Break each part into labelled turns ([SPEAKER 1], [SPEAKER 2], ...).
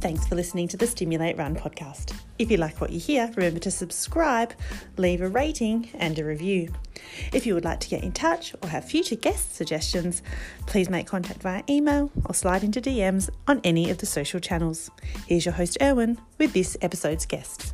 [SPEAKER 1] Thanks for listening to the Stimulate Run podcast. If you like what you hear, remember to subscribe, leave a rating, and a review. If you would like to get in touch or have future guest suggestions, please make contact via email or slide into DMs on any of the social channels. Here's your host, Erwin, with this episode's guests.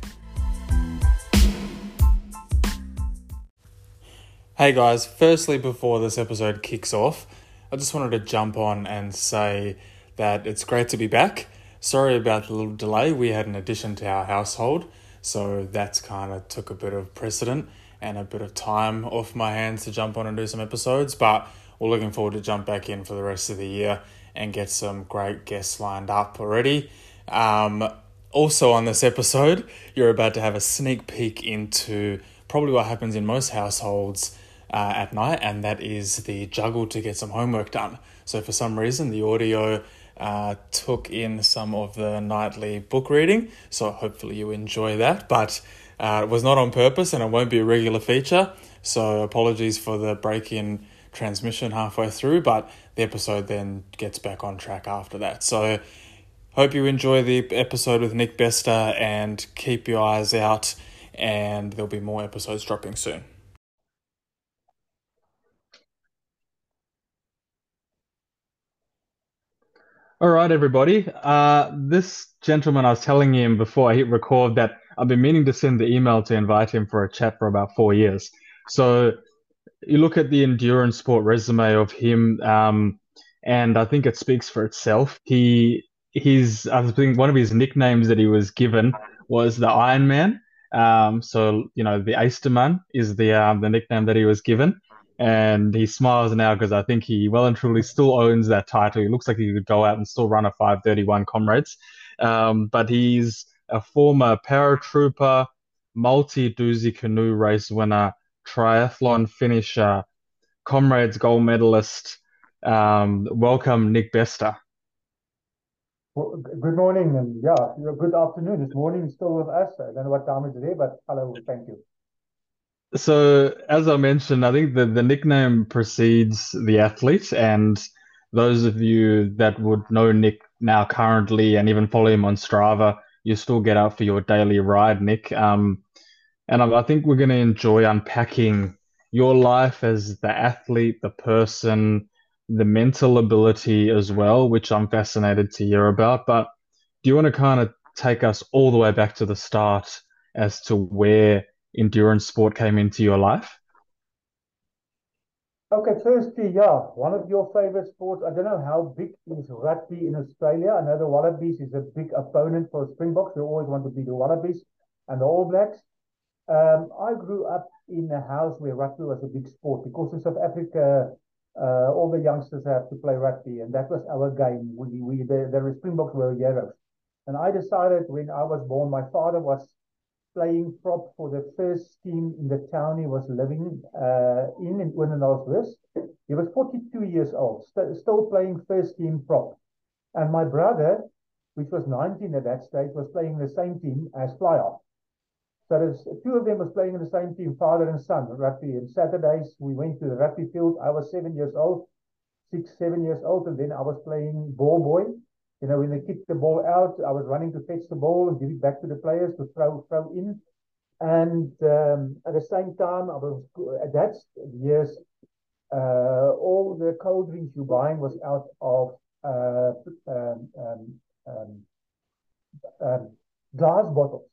[SPEAKER 2] Hey guys, firstly, before this episode kicks off, I just wanted to jump on and say that it's great to be back. Sorry about the little delay. We had an addition to our household, so that's kind of took a bit of precedent and a bit of time off my hands to jump on and do some episodes. But we're looking forward to jump back in for the rest of the year and get some great guests lined up already. Um, also, on this episode, you're about to have a sneak peek into probably what happens in most households uh, at night, and that is the juggle to get some homework done. So, for some reason, the audio uh, took in some of the nightly book reading, so hopefully you enjoy that. But uh, it was not on purpose, and it won't be a regular feature. So, apologies for the break in transmission halfway through, but the episode then gets back on track after that. So, hope you enjoy the episode with Nick Bester and keep your eyes out, and there'll be more episodes dropping soon. All right, everybody. Uh, this gentleman, I was telling him before I hit record that I've been meaning to send the email to invite him for a chat for about four years. So you look at the endurance sport resume of him, um, and I think it speaks for itself. He, he's, I think one of his nicknames that he was given was the Iron Man. Um, so you know, the Ysterman is the um, the nickname that he was given and he smiles now because I think he well and truly still owns that title. He looks like he could go out and still run a 531 comrades. Um, but he's a former paratrooper, multi Dusi canoe race winner, triathlon finisher, comrades gold medalist. Um, welcome, Nick Bester.
[SPEAKER 3] Well, good morning, and yeah, good afternoon. This morning still with us. I don't know what time it is today, but hello, thank you.
[SPEAKER 2] So, as I mentioned, I think the, the nickname precedes the athlete, and those of you that would know Nick now currently and even follow him on Strava, you still get out for your daily ride, Nick. Um, and I, I think we're going to enjoy unpacking your life as the athlete, the person, the mental ability as well, which I'm fascinated to hear about. But do you want to kind of take us all the way back to the start as to where endurance sport came into your life?
[SPEAKER 3] Okay, firstly, yeah, one of your favorite sports. I don't know how big is rugby in Australia. I know the Wallabies is a big opponent for Springboks. They always want to be the Wallabies and the All Blacks. Um, I grew up in a house where rugby was a big sport because in South Africa, uh, all the youngsters have to play rugby, and that was our game. We, we the, the Springboks were heroes. And I decided when I was born, my father was playing prop for the first team in the town he was living uh, in, in Odendaalsrus. He was 42 years old, st still playing first team prop. And my brother, which was 19 at that stage, was playing the same team as flyhalf. So there's two of them was playing in the same team, father and son, rugby. And Saturdays we went to the rugby field. I was seven years old, six, seven years old, and then I was playing ball boy you know, when they kicked the ball out, I was running to fetch the ball and give it back to the players to throw throw in. And um, at the same time, I was at that years, uh, all the cold drinks you're buying was out of uh, um, um, um, um glass bottles.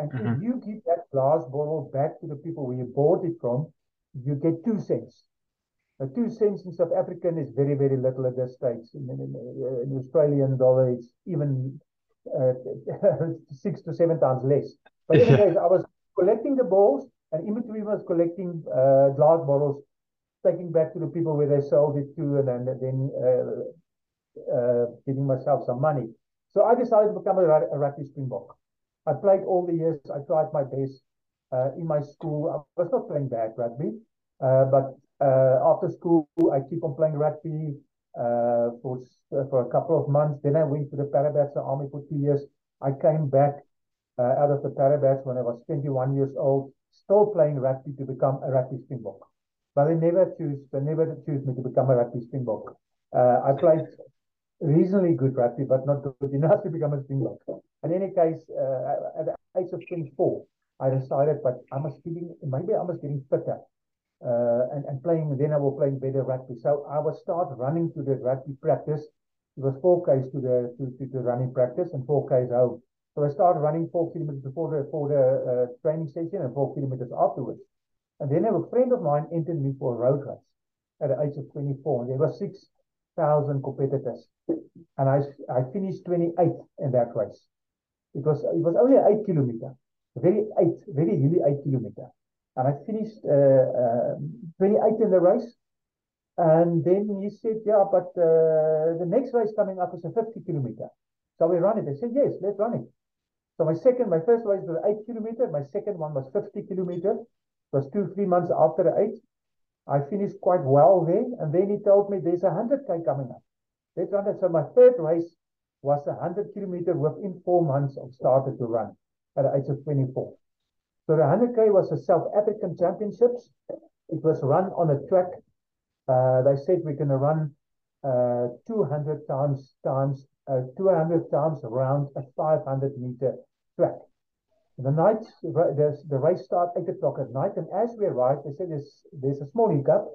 [SPEAKER 3] And mm-hmm. if you give that glass bottle back to the people where you bought it from, you get two cents. Now, two cents in South African is very, very little at this stage. In, in, in Australian dollar, it's even uh, six to seven times less. But anyways, I was collecting the balls, and in between was collecting uh, glass bottles, taking back to the people where they sold it to, and then, then uh, uh, giving myself some money. So I decided to become a, a rugby springbok. I played all the years. I tried my best uh, in my school. I was not playing bad rugby, uh, but uh, after school, I keep on playing rugby uh, for for a couple of months. Then I went to the Parabats Army for two years. I came back uh, out of the Parabats when I was 21 years old, still playing rugby to become a rugby springbok. But they never choose they never choose me to become a rugby springbok. Uh, I played reasonably good rugby, but not good enough to become a Springbok. In any case, uh, at the age of 24, I decided, but I must getting, maybe I must getting fitter. Uh, and, and playing, then I was playing better rugby. So I will start running to the rugby practice. It was 4Ks to the to, to the running practice and 4Ks home. So I started running four kilometers before the for the uh, training session and four kilometers afterwards. And then a friend of mine entered me for a road race at the age of 24. And there were 6,000 competitors. And I, I finished 28th in that race. Was, it was only 8 kilometer, very eight, very hilly 8 kilometer. And I finished uh, uh, 28th in the race. And then he said, yeah, but uh, the next race coming up is a 50 kilometer. So we run it. I said, yes, let's run it. So my second, my first race was 8 kilometer. My second one was 50 kilometer. It was two, three months after the 8. I finished quite well there. And then he told me there's a 100K coming up. Let's run it. So my third race was a 100 kilometer within four months of started to run at the age of 24. So the 100K was a South African Championships. It was run on a track. Uh, they said we're going to run uh, 200 times times uh, 200 times around a 500 meter track. The night, the, the race started 8 o'clock at night, and as we arrived, they said there's, there's a small hiccup.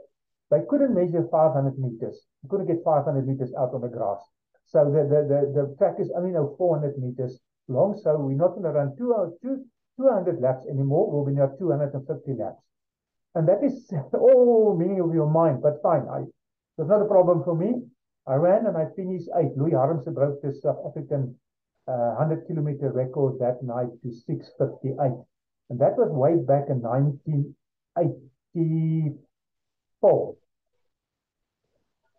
[SPEAKER 3] They couldn't measure 500 meters. You couldn't get 500 meters out on the grass. So the, the, the, the track is only now 400 meters long. So we're not going to run two, two, 200 laps anymore. We'll be now 250 laps. And that is all meaning of your mind, but fine. I, it's not a problem for me. I ran and I finished eighth. Louis Harmse broke the South African uh, 100 kilometer record that night to 658. And that was way back in 1984.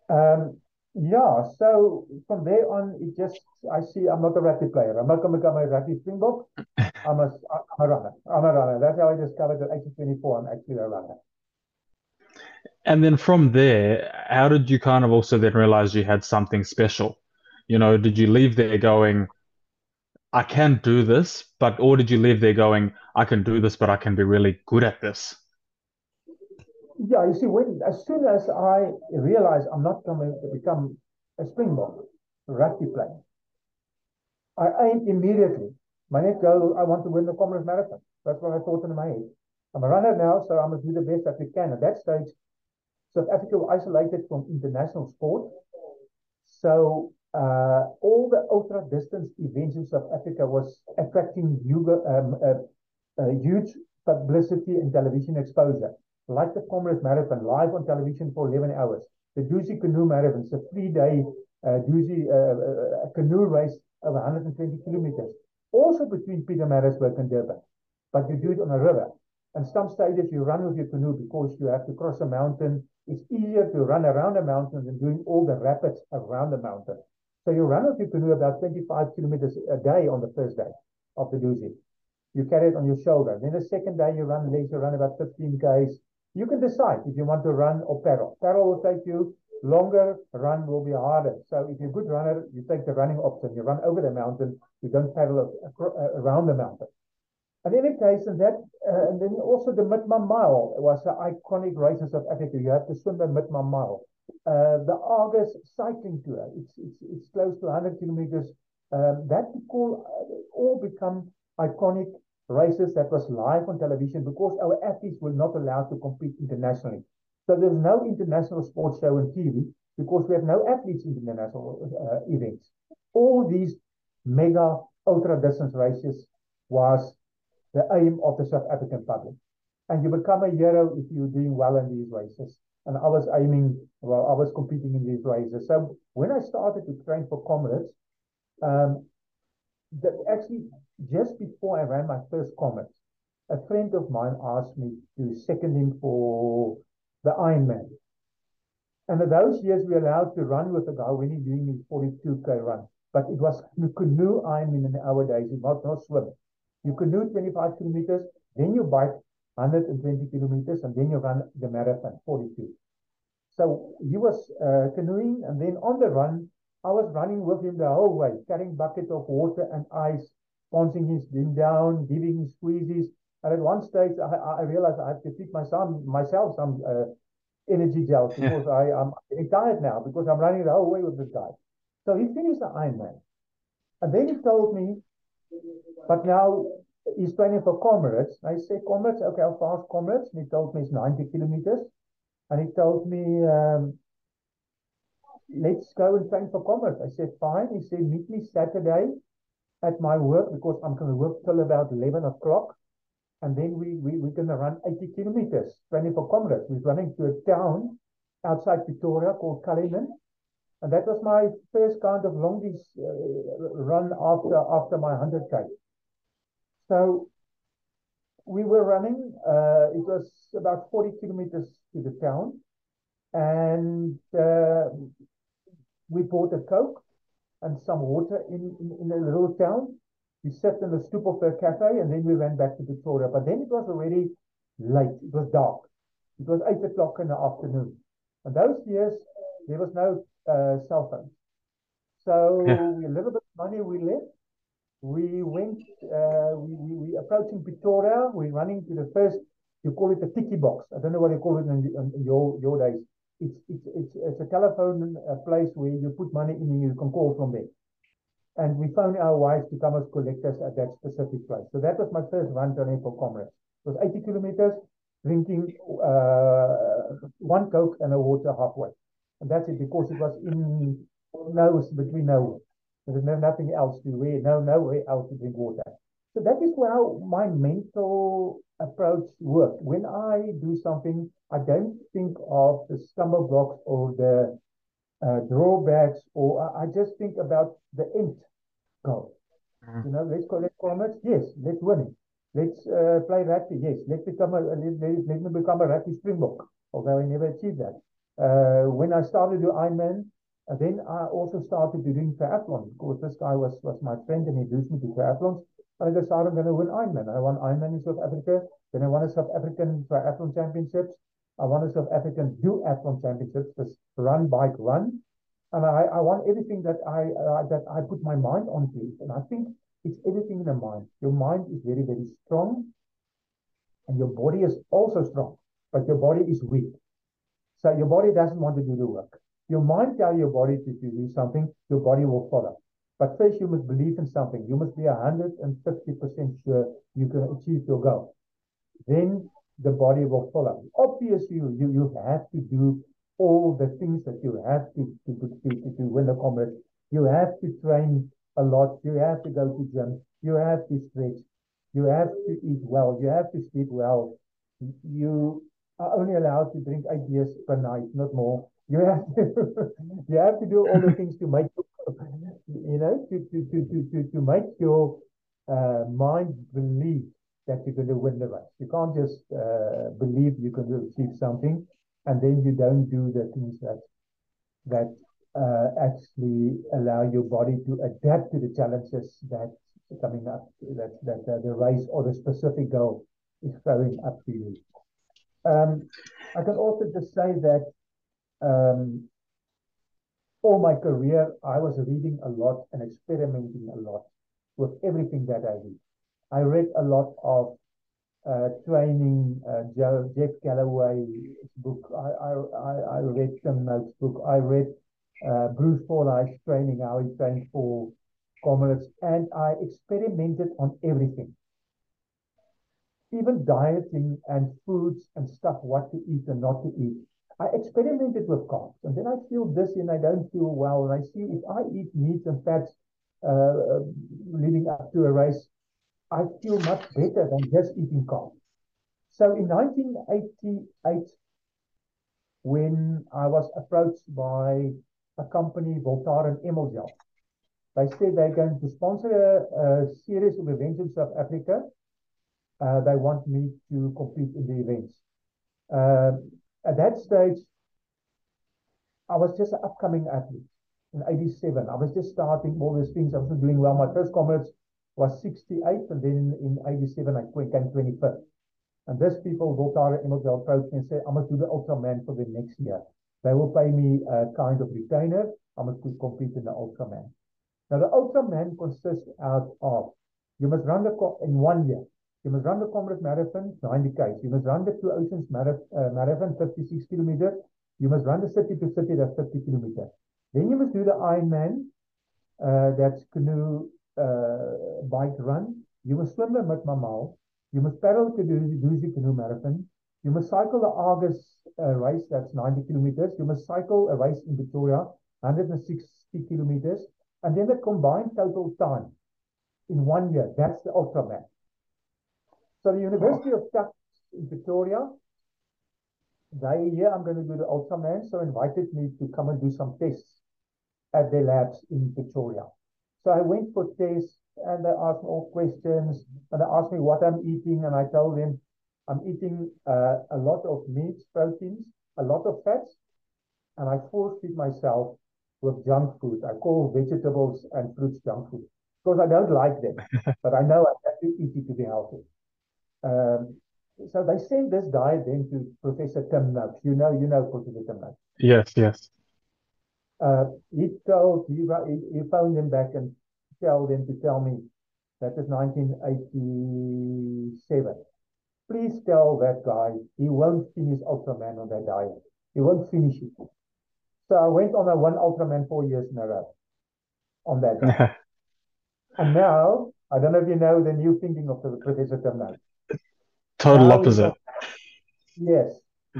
[SPEAKER 3] Um, yeah, so from there on, it just, I see I'm not a rugby player. I'm not going to become a rugby springbok. I'm a, I'm a runner. I'm a runner. That's how I discovered that age 24, I'm actually a runner.
[SPEAKER 2] And then from there, how did you kind of also then realize you had something special? You know, did you leave there going, I can do this, but or did you leave there going, I can do this, but I can be really good at this?
[SPEAKER 3] Yeah, you see, when as soon as I realized I'm not going to become a Springbok rugby player, I aimed immediately. My next goal, I want to win the Commonwealth Marathon. That's what I thought in my head. I'm a runner now, so I must do the best that we can. At that stage, South Africa was isolated from international sport. So uh, all the ultra distance events in South Africa was attracting huge, um, uh, uh, huge publicity and television exposure like the Commonwealth Marathon, live on television for 11 hours. The Dusi Canoe Marathon, it's a three-day uh, uh, uh, canoe race of 120 kilometers, also between Pietermaritzburg and Durban. But you do it on a river. And some stages you run with your canoe because you have to cross a mountain. It's easier to run around a mountain than doing all the rapids around the mountain. So you run with your canoe about 25 kilometers a day on the first day of the Dusi. You carry it on your shoulder. Then the second day you run later, you run about 15 k's you can decide if you want to run or paddle. Paddle will take you longer, run will be harder. So if you're a good runner, you take the running option. You run over the mountain, you don't paddle around the mountain. In any case, and that, uh, and then also the Midmar Mile was an iconic race of Africa. You have to swim the Midmar Mile. Uh, the Argus cycling tour, it's, it's, it's close to 100 kilometers. Um, that all, uh, all become iconic races that was live on television because our athletes were not allowed to compete internationally. So there's no international sports show on TV because we have no athletes in international uh, events. All these mega ultra distance races was the aim of the South African public. And you become a hero if you're doing well in these races. And I was aiming, well, I was competing in these races. So when I started to train for Comrades, um, that actually just before I ran my first comet, a friend of mine asked me to second him for the Ironman. And in those years, we allowed to run with the guy when he's doing his 42k run. But it was you canoe Ironman in our days, not not swim. You canoe 25 kilometers, then you bike 120 kilometers, and then you run the marathon 42. So he was uh, canoeing, and then on the run, I was running with him the whole way, carrying bucket of water and ice, sponsing him down, giving him squeezes. And at one stage, I, I realized I have to feed myself, myself some uh, energy gel because I, am tired now because I'm running the whole way with this guy. So he finished the Ironman. And then he told me, but now he's training for comrades. I said, comrades, okay, how far comrades? And he told me it's 90 kilometers. And he told me, um, let's go and train for comrades. I said, fine. He said, meet me Saturday at my work because I'm going to work till about 11 o'clock. And then we, we, we're going to run 80 kilometers training for comrades. We're running to a town outside Pretoria called Cullinan. And that was my first kind of long uh, run after after my 100k. So we were running, uh, it was about 40 kilometers to the town. And uh, we bought a Coke and some water in, in, in a little town. We sat in the stoop of a cafe and then we went back to Pretoria. But then it was already late. It was dark. It was eight o'clock in the afternoon. And those years, there was no uh, cell phone. So yeah. a little bit of money we left. We went, uh, we, we, we approaching Pretoria. We're running to the first, you call it a tickey box. I don't know what you call it in, in your, your days it's it's it's it's a telephone uh, place where you put money in and you can call from there. And we found our wives to come as collectors at that specific place. So that was my first run to for comrades. It was 80 kilometers, drinking uh, one Coke and a water halfway. And that's it because it was in nose between nowhere. There was no, nothing else to wear, no nowhere else to drink water. So that is how my mental approach works. When I do something, I don't think of the stumble blocks or the uh, drawbacks, or I, just think about the end goal. Mm. You know, let's collect Comrades. Yes, let's win it. Let's uh, play rugby. Yes, let's become a let, let, let me become a rugby springbok. Although I never achieved that. Uh, when I started to Ironman, uh, then I also started doing triathlon because this guy was was my friend and he introduced me to triathlons. And I decided I'm going to win Ironman. I won Ironman in South Africa. Then I won a South African Triathlon Championships. I won a South African Duathlon Championships, this run, bike, run. And I, I won everything that I uh, that I put my mind onto. And I think it's everything in the mind. Your mind is very, very strong. And your body is also strong. But your body is weak. So your body doesn't want to do the work. Your mind tell your body to, to do something, your body will follow. But first, you must believe in something. You must be 150% sure you can achieve your goal. Then the body will follow. Obviously, you, you have to do all the things that you have to, to, to, to, to win the Comrades. You have to train a lot. You have to go to gym. You have to stretch. You have to eat well. You have to sleep well. You are only allowed to drink beers per night, not more. You have to, you have to do all the things to make you know, to, to, to, to, to, to make your uh, mind believe that you're going to win the race. You can't just uh, believe you can achieve something and then you don't do the things that that uh, actually allow your body to adapt to the challenges that coming up, that that uh, the race or the specific goal is throwing up to you. Um, I can also just say that um, all my career, I was reading a lot and experimenting a lot with everything that I did. I read a lot of uh, training, uh, Jeff Galloway's book. I, I, I read Tim Noakes' book. I read uh, Bruce Fordyce's training, how he trained for comrades, and I experimented on everything. Even dieting and foods and stuff, what to eat and not to eat. I experimented with carbs, and then I feel this and I don't feel well. And I see if I eat meat and fats uh, leading up to a race, I feel much better than just eating carbs. So in 1988, when I was approached by a company, Voltaren Emulgel, they said they're going to sponsor a, a series of events in South Africa. Uh, they want me to compete in the events. Uh, at that stage, I was just an upcoming athlete in 87. I was just starting all these things. I was doing well. My first comrades was 68, and then in 87, I came 25th. And these people, Voltaren Emulgel, approached me and said, I must do the Ultraman for the next year. They will pay me a kind of retainer. I must compete in the Ultraman. Now, the Ultraman consists out of, you must run the in one year. You must run the Comrades Marathon, 90 Ks. You must run the Two Oceans uh, Marathon, 56 kilometers. You must run the city to city, that's 50 kilometers. Then you must do the Ironman, uh, that's canoe, uh, bike run. You must swim the Midmar Mile. You must do the Duzi Canoe Marathon. You must cycle the Argus uh, race, that's 90 kilometers. You must cycle a race in Pretoria, 160 kilometers. And then the combined total time in one year, that's the Ultraman. So the University of Tuks in Pretoria, they here I'm going to do the Ultraman, so invited me to come and do some tests at their labs in Pretoria. So I went for tests and they asked me all questions and they asked me what I'm eating and I told them I'm eating uh, a lot of meats, proteins, a lot of fats, and I force feed myself with junk food. I call vegetables and fruits junk food because I don't like them, but I know I have to eat it to be healthy. Um, so they sent this diet then to Professor Tim Noakes. You know, you know Professor Tim Noakes.
[SPEAKER 2] Yes, yes.
[SPEAKER 3] Uh, he told he, he phoned them back and tell them to tell me that is 1987. Please tell that guy he won't finish Ultraman on that diet. He won't finish it. So I went on a one Ultraman four years in a row on that and now, I don't know if you know the new thinking of the Professor Tim
[SPEAKER 2] Total now opposite.
[SPEAKER 3] Yes,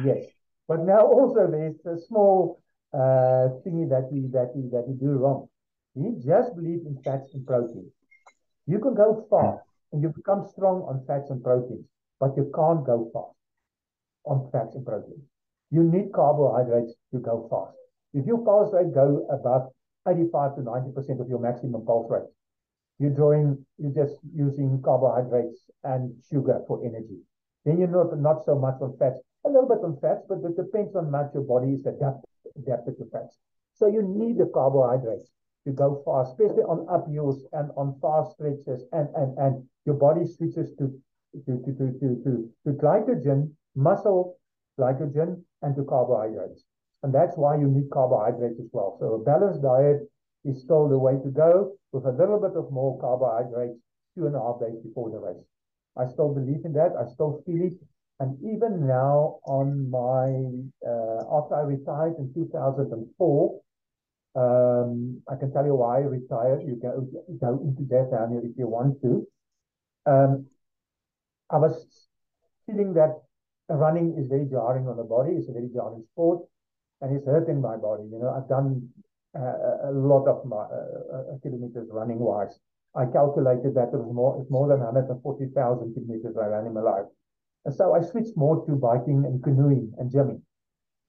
[SPEAKER 3] yes. But now also there's a small uh, thingy that we that we that we do wrong. We just believe in fats and proteins. You can go fast and you become strong on fats and proteins, but you can't go fast on fats and proteins. You need carbohydrates to go fast. If your pulse rate go above 85 to 90% of your maximum pulse rate, you're drawing, you're just using carbohydrates and sugar for energy. Then you're not, not so much on fats, a little bit on fats, but it depends on much your body is adapted, adapted to fats. So you need the carbohydrates to go fast, especially on uphills and on fast stretches, and and and your body switches to to to to to to, to glycogen, muscle glycogen, and to carbohydrates. And that's why you need carbohydrates as well. So a balanced diet is still the way to go with a little bit of more carbohydrates two and a half days before the race. I still believe in that. I still feel it. And even now on my, uh, after I retired in 2004, um, I can tell you why I retired. You can go into that, Daniel, if you want to. Um, I was feeling that running is very jarring on the body. It's a very jarring sport, and it's hurting my body. You know, I've done uh, a lot of my, uh, uh kilometers running wise. I calculated that it was more, it's more than 140,000 kilometers I ran in my life. So I switched more to biking and canoeing and gymming.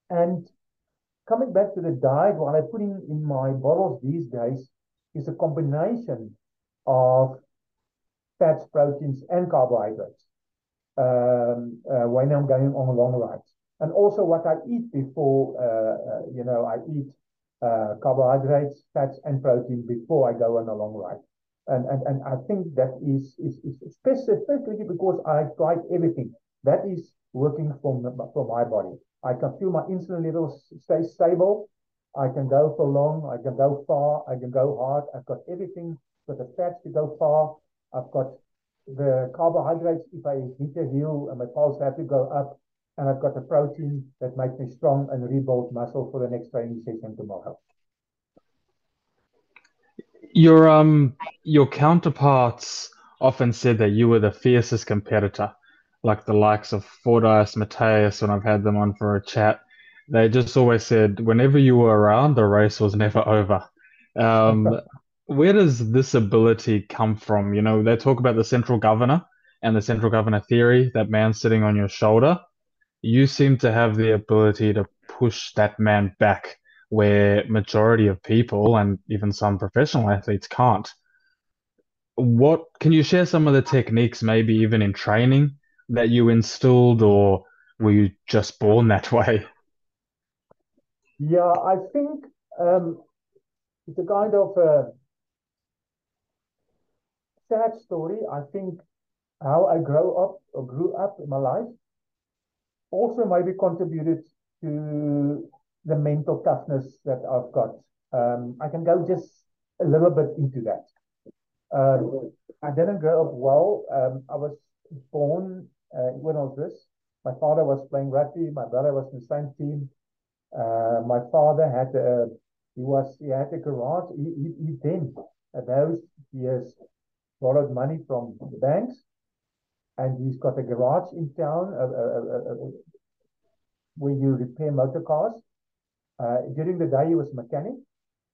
[SPEAKER 3] And coming back to the diet, what I'm putting in my bottles these days is a combination of fats, proteins, and carbohydrates um, uh, when I'm going on a long rides. And also what I eat before, uh, uh, you know, I eat uh, carbohydrates, fats, and protein before I go on a long ride. And, and, and I think that is, is, is specifically because I've tried everything. That is working for, for my body. I can feel my insulin levels stay stable. I can go for long. I can go far. I can go hard. I've got everything. Got the fats to go far. I've got the carbohydrates. If I hit a hill and my pulse have to go up, and I've got the protein that makes me strong and rebuild muscle for the next training session tomorrow.
[SPEAKER 2] Your um your counterparts often said that you were the fiercest competitor like the likes of Fordyce, Mattheus, when I've had them on for a chat, they just always said whenever you were around, the race was never over. Um, where does this ability come from? You know, they talk about the central governor and the central governor theory, that man sitting on your shoulder. You seem to have the ability to push that man back where majority of people and even some professional athletes can't. What can you share some of the techniques, maybe even in training, that you instilled, or were you just born that way?
[SPEAKER 3] Yeah, I think um, it's a kind of a sad story. I think how I grew up or grew up in my life also maybe contributed to the mental toughness that I've got. Um, I can go just a little bit into that. Um, I didn't grow up well. Um, I was born uh, I was this. My father was playing rugby. My brother was in the same team. Uh, my father had a, He was he had a garage. He, he, he then at those years borrowed money from the banks, and he's got a garage in town uh, uh, uh, where you repair motor cars. during the day, he was a mechanic.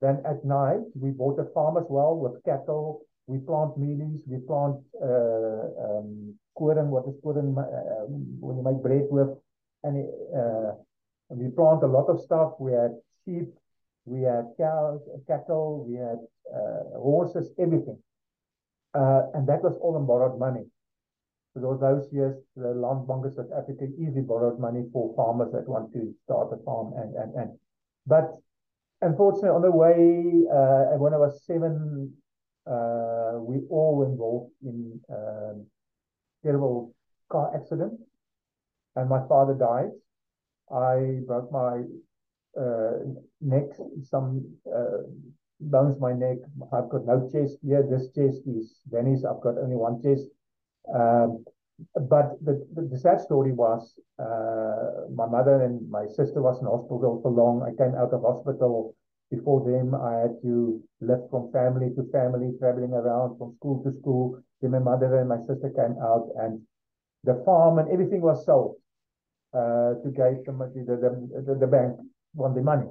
[SPEAKER 3] Then at night, we bought a farm as well with cattle. We plant mealies, we plant uh, um, koring, what is koring uh, when you make bread with, and uh, we plant a lot of stuff. We had sheep, we had cows, cattle, we had uh, horses, everything. Uh, and that was all in borrowed money. So those years, the Landbank of South Africa easily borrowed money for farmers that want to start a farm and, and, and. But unfortunately, on the way, uh, when I was seven, uh, we all involved in um, terrible car accident, and my father died. I broke my uh, neck, some uh, bones my neck. I've got no chest here. This chest is vanished. I've got only one chest. Um, but the, the, the, sad story was uh, my mother and my sister was in hospital for long. I came out of hospital before them. I had to live from family to family, traveling around from school to school. Then my mother and my sister came out, and the farm and everything was sold uh, to give them the, the, the, the bank want the money.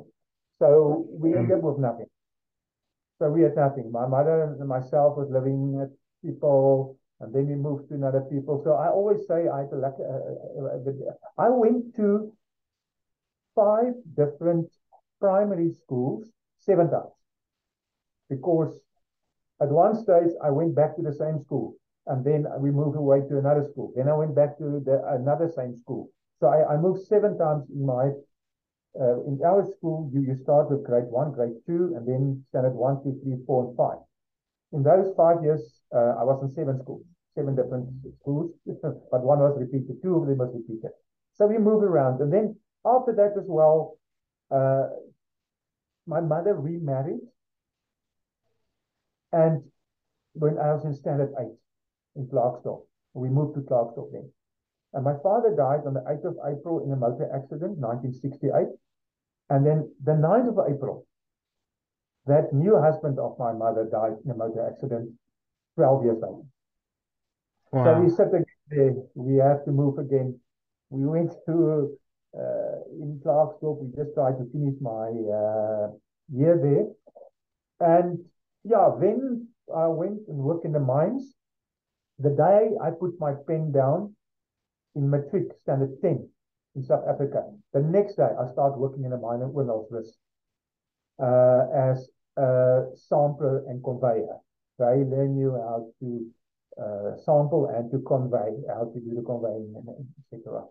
[SPEAKER 3] So we ended up with nothing. So we had nothing. My mother and myself was living at people and then we moved to another people. So I always say I had a luck. Uh, uh, uh, I went to five different primary schools seven times because at one stage I went back to the same school and then we moved away to another school. Then I went back to the another same school. So I, I moved seven times in my uh, in our school. You you start with grade one, grade two, and then standard one, two, three, four, and five in those five years, uh, I was in seven schools, seven different schools, but one was repeated, two of them was repeated. So we moved around. And then after that as well, uh, my mother remarried. And when I was in standard eight in Klerksdorp, we moved to Klerksdorp then. And my father died on the 8th of April in a motor accident, 1968. And then the 9th of April, that new husband of my mother died in a motor accident 12 years later. Wow. So we sit again there. We have to move again. We went to uh, in Klerksdorp. We just tried to finish my uh, year there. And yeah, then I went and worked in the mines. The day I put my pen down in matric standard 10 in South Africa, the next day I started working in a mine in Odendaalsrus uh, as uh, sampler and conveyor. They learn you how to uh, sample and to convey, how to do the conveying, and etc.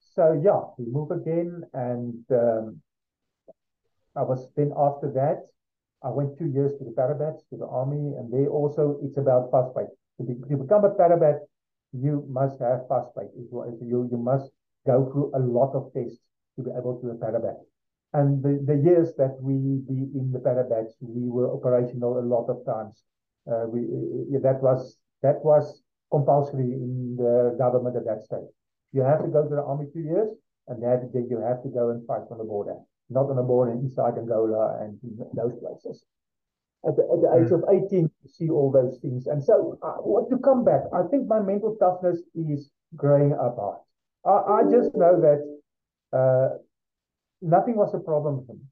[SPEAKER 3] So yeah, we move again, and um, I was then after that, I went two years to the Parabats, to the army, and they also it's about vasbyt. To, be, to become a Parabat, you must have vasbyt. You you must go through a lot of tests to be able to be a Parabat. And the, the years that we be in the Parabats, we were operational a lot of times. Uh, we uh, that was that was compulsory in the government at that stage. You have to go to the army two years, and then you have to go and fight on the border, not on the border inside Angola and those places. At the, at the age of 18, you see all those things. And so, uh, what to come back, I think my mental toughness is growing up hard. I, I just know that uh, nothing was a problem for me.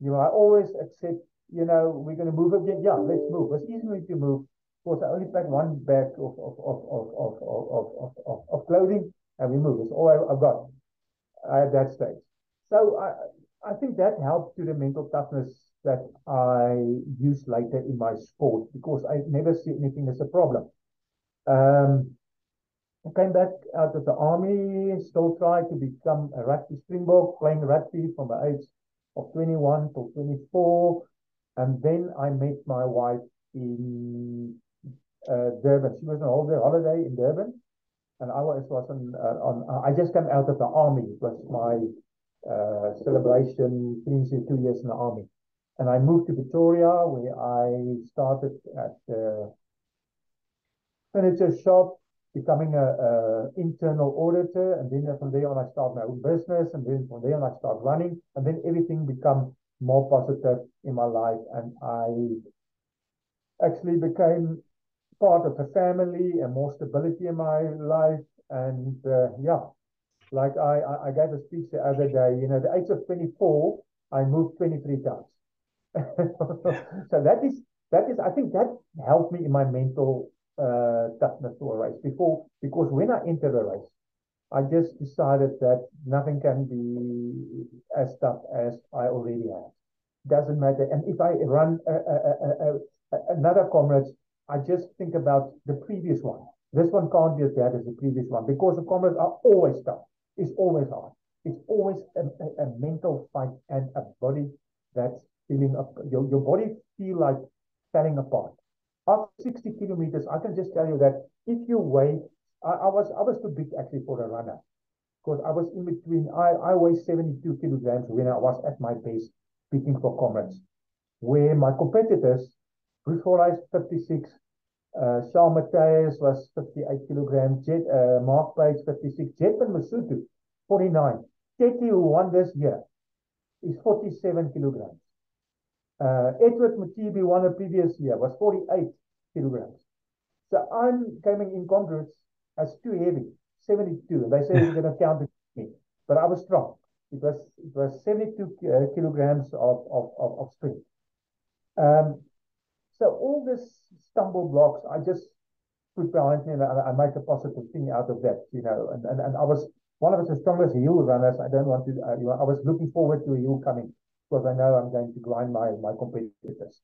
[SPEAKER 3] You know, I always accept, you know, we're going to move again. Yeah, let's move. It's easy to move. Of course, I only pack one bag of, of, of, of, of, of, of, of, of clothing and we move. It's all I, have got at that stage. So I, I think that helped to the mental toughness that I use later in my sport because I never see anything as a problem. Um, I came back out of the army, still tried to become a rugby springbok, playing rugby from the age of 21 to 24. And then I met my wife in uh, Durban. She was on holiday in Durban. And I was on, uh, on, I just came out of the army. It was my uh, celebration, finishing two years in the army. And I moved to Pretoria where I started at the furniture shop becoming a, a, internal auditor, and then from there on I start my own business, and then from there on I start running, and then everything become more positive in my life, and I actually became part of a family and more stability in my life. And uh, yeah, like I, I, gave a speech the other day, you know, the age of 24, I moved 23 times. so that is, that is, I think that helped me in my mental uh, toughness for a race before, because when I entered a race, I just decided that nothing can be as tough as I already have. Doesn't matter. And if I run a, a, a, another comrade, I just think about the previous one. This one can't be as bad as the previous one because the comrades are always tough. It's always hard. It's always a, a, a mental fight and a body that's feeling up. Your, your body feel like falling apart. After 60 kilometers, I can just tell you that if you weigh, I, I was I was too big actually for a runner because I was in between. I, I weigh 72 kilograms when I was at my base speaking for comrades, where my competitors, Fordyce 56, uh, Charl Mattheus was 58 kilograms, Jet, uh, Mark Page 56, Jetman Msutu 49, Tete who won this year is 47 kilograms. Uh, Edward Mothibi won the previous year, was 48 kilograms. So I'm coming in Comrades as too heavy, 72. And they say they're going to count me. But I was strong. It was it was 72 uh, kilograms of, of, of, of strength. Um, so all this stumble blocks, I just put behind me and I, I make a positive thing out of that, you know. And, and, and I was one of the strongest hill runners. I don't want to, uh, you know, I was looking forward to a hill coming because I know I'm going to grind my, my competitors.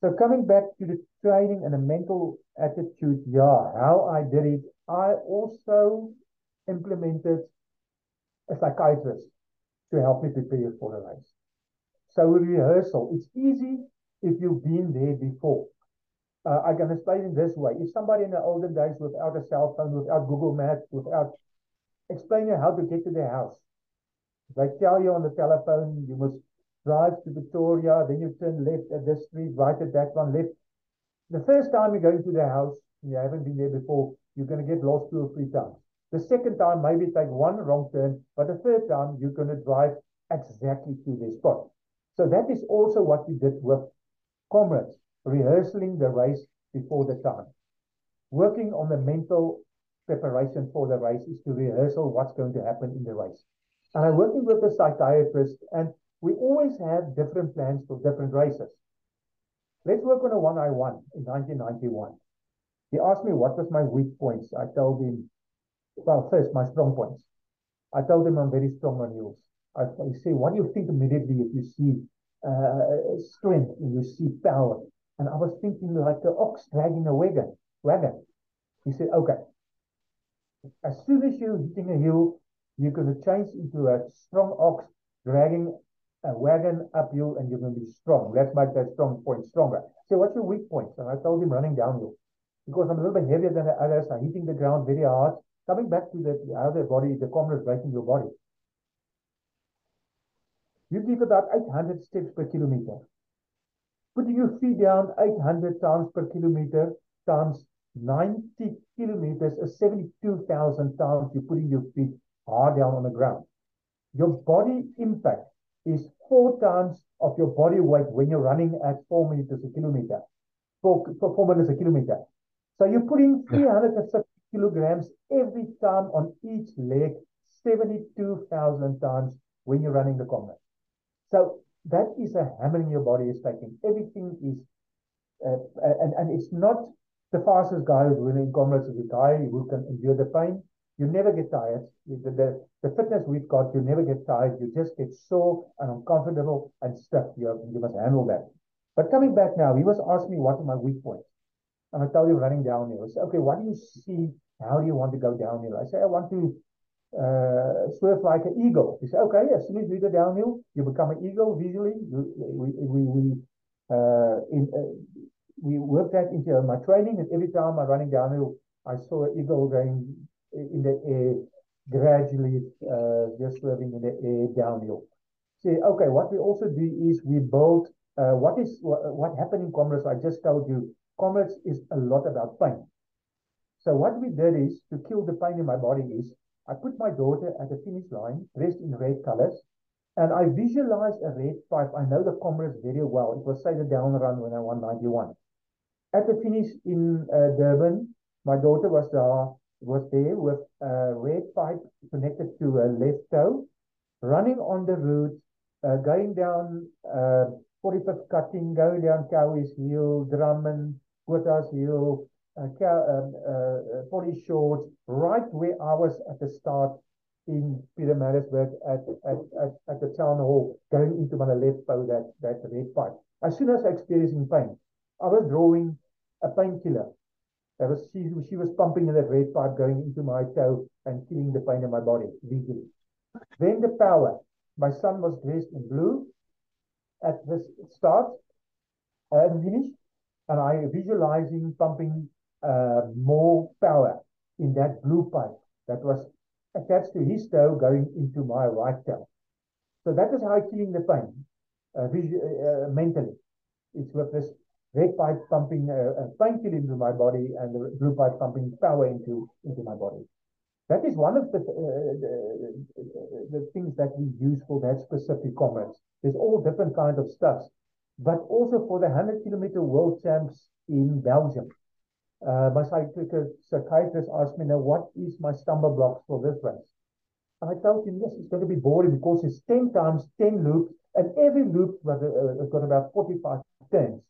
[SPEAKER 3] So coming back to the training and the mental attitude, yeah, how I did it, I also implemented a psychiatrist to help me prepare for the race. So rehearsal, it's easy if you've been there before. Uh, I can explain it this way. If somebody in the olden days without a cell phone, without Google Maps, without explaining how to get to their house, they tell you on the telephone, you must drive to Pretoria, then you turn left at this street, right at that one, left. The first time you're going to the house, you haven't been there before, you're going to get lost two or three times. The second time, maybe take one wrong turn, but the third time, you're going to drive exactly to the spot. So that is also what we did with comrades, rehearsing the race before the time. Working on the mental preparation for the race is to rehearsal what's going to happen in the race. And I'm working with a psychiatrist, and we always have different plans for different races. Let's work on a one I won in 1991. He asked me what was my weak points. I told him, well, first, my strong points. I told him I'm very strong on hills. I, I say, what do you think immediately if you see uh, strength and you see power? And I was thinking like the ox dragging a wagon. wagon. He said, okay, as soon as you're hitting a hill, you're going to change into a strong ox dragging a wagon uphill and you're going to be strong. Let's make that strong point stronger. So what's your weak points? And I told him running downhill because I'm a little bit heavier than the others. I'm hitting the ground very hard. Coming back to the how the body, the comrades breaking your body. You give about 800 steps per kilometer. Putting your feet down 800 times per kilometer times 90 kilometers is 72,000 times you're putting your feet hard down on the ground. Your body impact is four times of your body weight when you're running at four meters a kilometer, four, four meters a kilometer. So you're putting 350 kilograms every time on each leg, 72,000 times when you're running the Comrades. So that is a hammering your body is taking. Everything is, uh, and, and it's not the fastest guy who's winning comrades is a guy who can endure the pain. You never get tired. The, the, the fitness we've got, you never get tired. You just get sore and uncomfortable and stuff. You, have, you must handle that. But coming back now, he was asking me what are my weak points. And I tell you running downhill. I say, okay, what do you see? How do you want to go downhill? I say, I want to uh, swerve like an eagle. He said, okay, as soon as you go downhill, you become an eagle visually. We, we, we, uh, in, uh, we worked that into my training, and every time I'm running downhill, I saw an eagle going in the air, gradually just swerving in the air downhill. See, okay, what we also do is we build uh, what is what, what happened in Comrades? I just told you, Comrades is a lot about pain. So what we did is to kill the pain in my body is I put my daughter at the finish line dressed in red colors. And I visualized a red pipe. I know the comrades very well. It was say the down run when I won 91. At the finish in uh, Durban, my daughter was there, was there with a red pipe connected to a left toe, running on the route, uh, going down uh, 45th cutting, going down Cowie's Hill, Drummond, Botha's Hill, uh, um, uh, uh, Shorts, right where I was at the start in Pietermaritzburg at, at, at, at the town hall, going into my left toe, that, that red pipe. As soon as I experiencing pain, I was drawing a painkiller. That was she, she was pumping in that red pipe going into my toe and killing the pain in my body visually. Then the power. My son was dressed in blue at the start and finish, and I visualizing pumping uh, more power in that blue pipe that was attached to his toe going into my right toe. So that is how I'm killing the pain uh, uh, mentally. It's with this red pipe pumping uh, painkiller into my body and the blue pipe pumping power into, into my body. That is one of the, uh, the, the, things that we use for that specific comrades. There's all different kind of stuffs, but also for the 100 kilometer world champs in Belgium. Uh, my psychiatrist asked me, now, what is my stumble blocks for this race? And I told him, yes, it's going to be boring because it's 10 times 10 loops, and every loop has uh, got about 45 turns.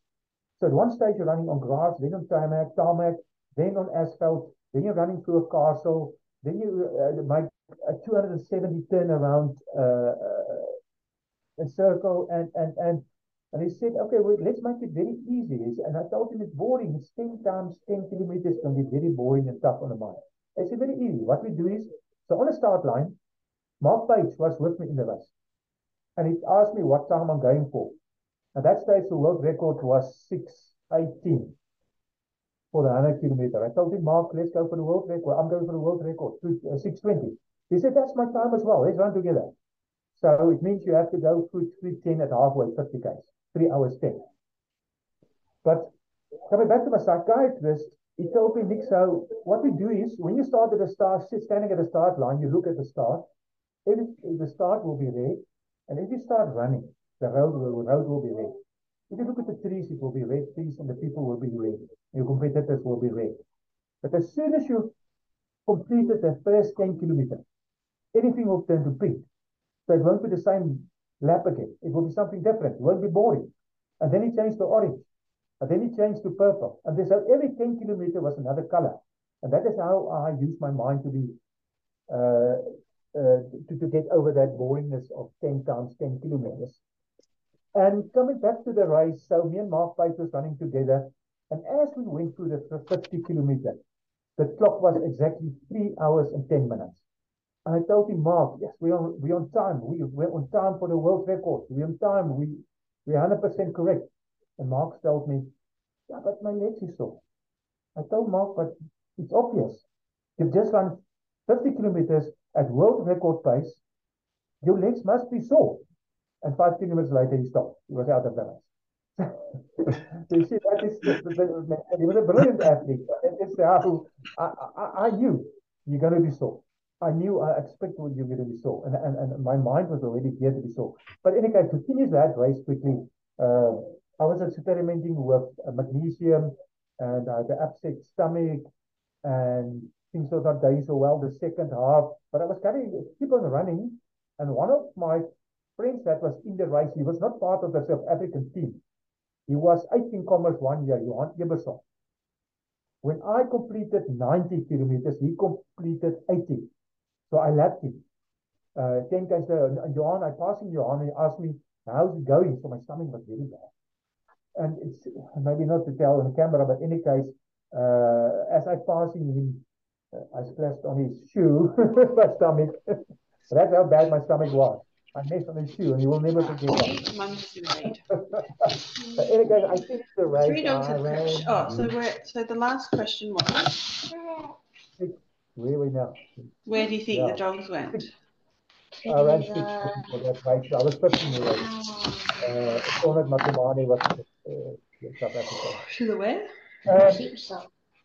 [SPEAKER 3] So at one stage, you're running on grass, then on tarmac, tarmac, then on asphalt, then you're running through a castle, then you uh, make a 270 turn around uh, uh, a circle, and, and, and and he said, okay, well, let's make it very easy. And I told him it's boring. It's 10 times 10 kilometers can be very boring and tough on the mind. I said, very easy. What we do is, so on the start line, Mark Page was with me in the race. And he asked me what time I'm going for. At that stage, the world record was 618 for the 100 kilometer. I told him, Mark, let's go for the world record. I'm going for the world record, uh, 620. He said, that's my time as well. Let's run together. So it means you have to go through 310 at halfway, 50 k's three hours stay. But coming back to my psychiatrist, he told me, Nick, so what we do is when you start at the start, standing at the start line, you look at the start. If the start will be red, and if you start running, the road will, road will be red. If you look at the trees, it will be red trees, and the people will be red. Your competitors will be red. But as soon as you completed the first 10 kilometers, anything will turn to pink. So it won't be the same lap again. It will be something different. It won't be boring. And then he changed to orange. And then he changed to purple. And this, so every 10 kilometer was another color. And that is how I use my mind to be, uh, uh, to, to get over that boringness of 10 times 10 kilometers. And coming back to the race, so me and Mark Pate was running together. And as we went through the 50 kilometer, the clock was exactly three hours and 10 minutes. And I told him, Mark, yes, we're on, we're on time. We, we're on time for the world record. We're on time. We, we're 100% correct. And Mark told me, yeah, but my legs is sore. I told Mark, but it's obvious. You've just run 50 kilometers at world record pace. Your legs must be sore. And five kilometers later, he stopped. He was out of balance. so you see, that is, he was a brilliant athlete. It's how I, I, I knew you're going to be sore. I knew I expected what you be so, and, and, and my mind was already geared to be so. But anyway, to finish that race quickly, uh, I was experimenting with uh, magnesium and uh, the upset stomach, and things were not going so well the second half. But I was carrying, keep on running, and one of my friends that was in the race, he was not part of the South African team. He was 18 Comrades one year, Johan Eberson. When I completed 90 kilometers, he completed 80. So I left him. Uh, 10 guys there, and Johan, I passed him Johan, and he asked me, how's it going? So my stomach was very bad. And it's maybe not to tell on the camera, but in any case, uh, as I passed him, uh, I splashed on his shoe, my stomach. That's how bad my stomach was. I messed on his shoe, and he will never forget that. but anyway, I finished the race.
[SPEAKER 1] Three dogs have crashed. Oh, so we're so the last question was.
[SPEAKER 3] Really now.
[SPEAKER 1] Where do you think yeah. the dogs went?
[SPEAKER 3] Right. I was touching you. Uh, Sonat Matumani was uh, South Africa.
[SPEAKER 1] She's aware?
[SPEAKER 3] Uh,
[SPEAKER 4] sheep.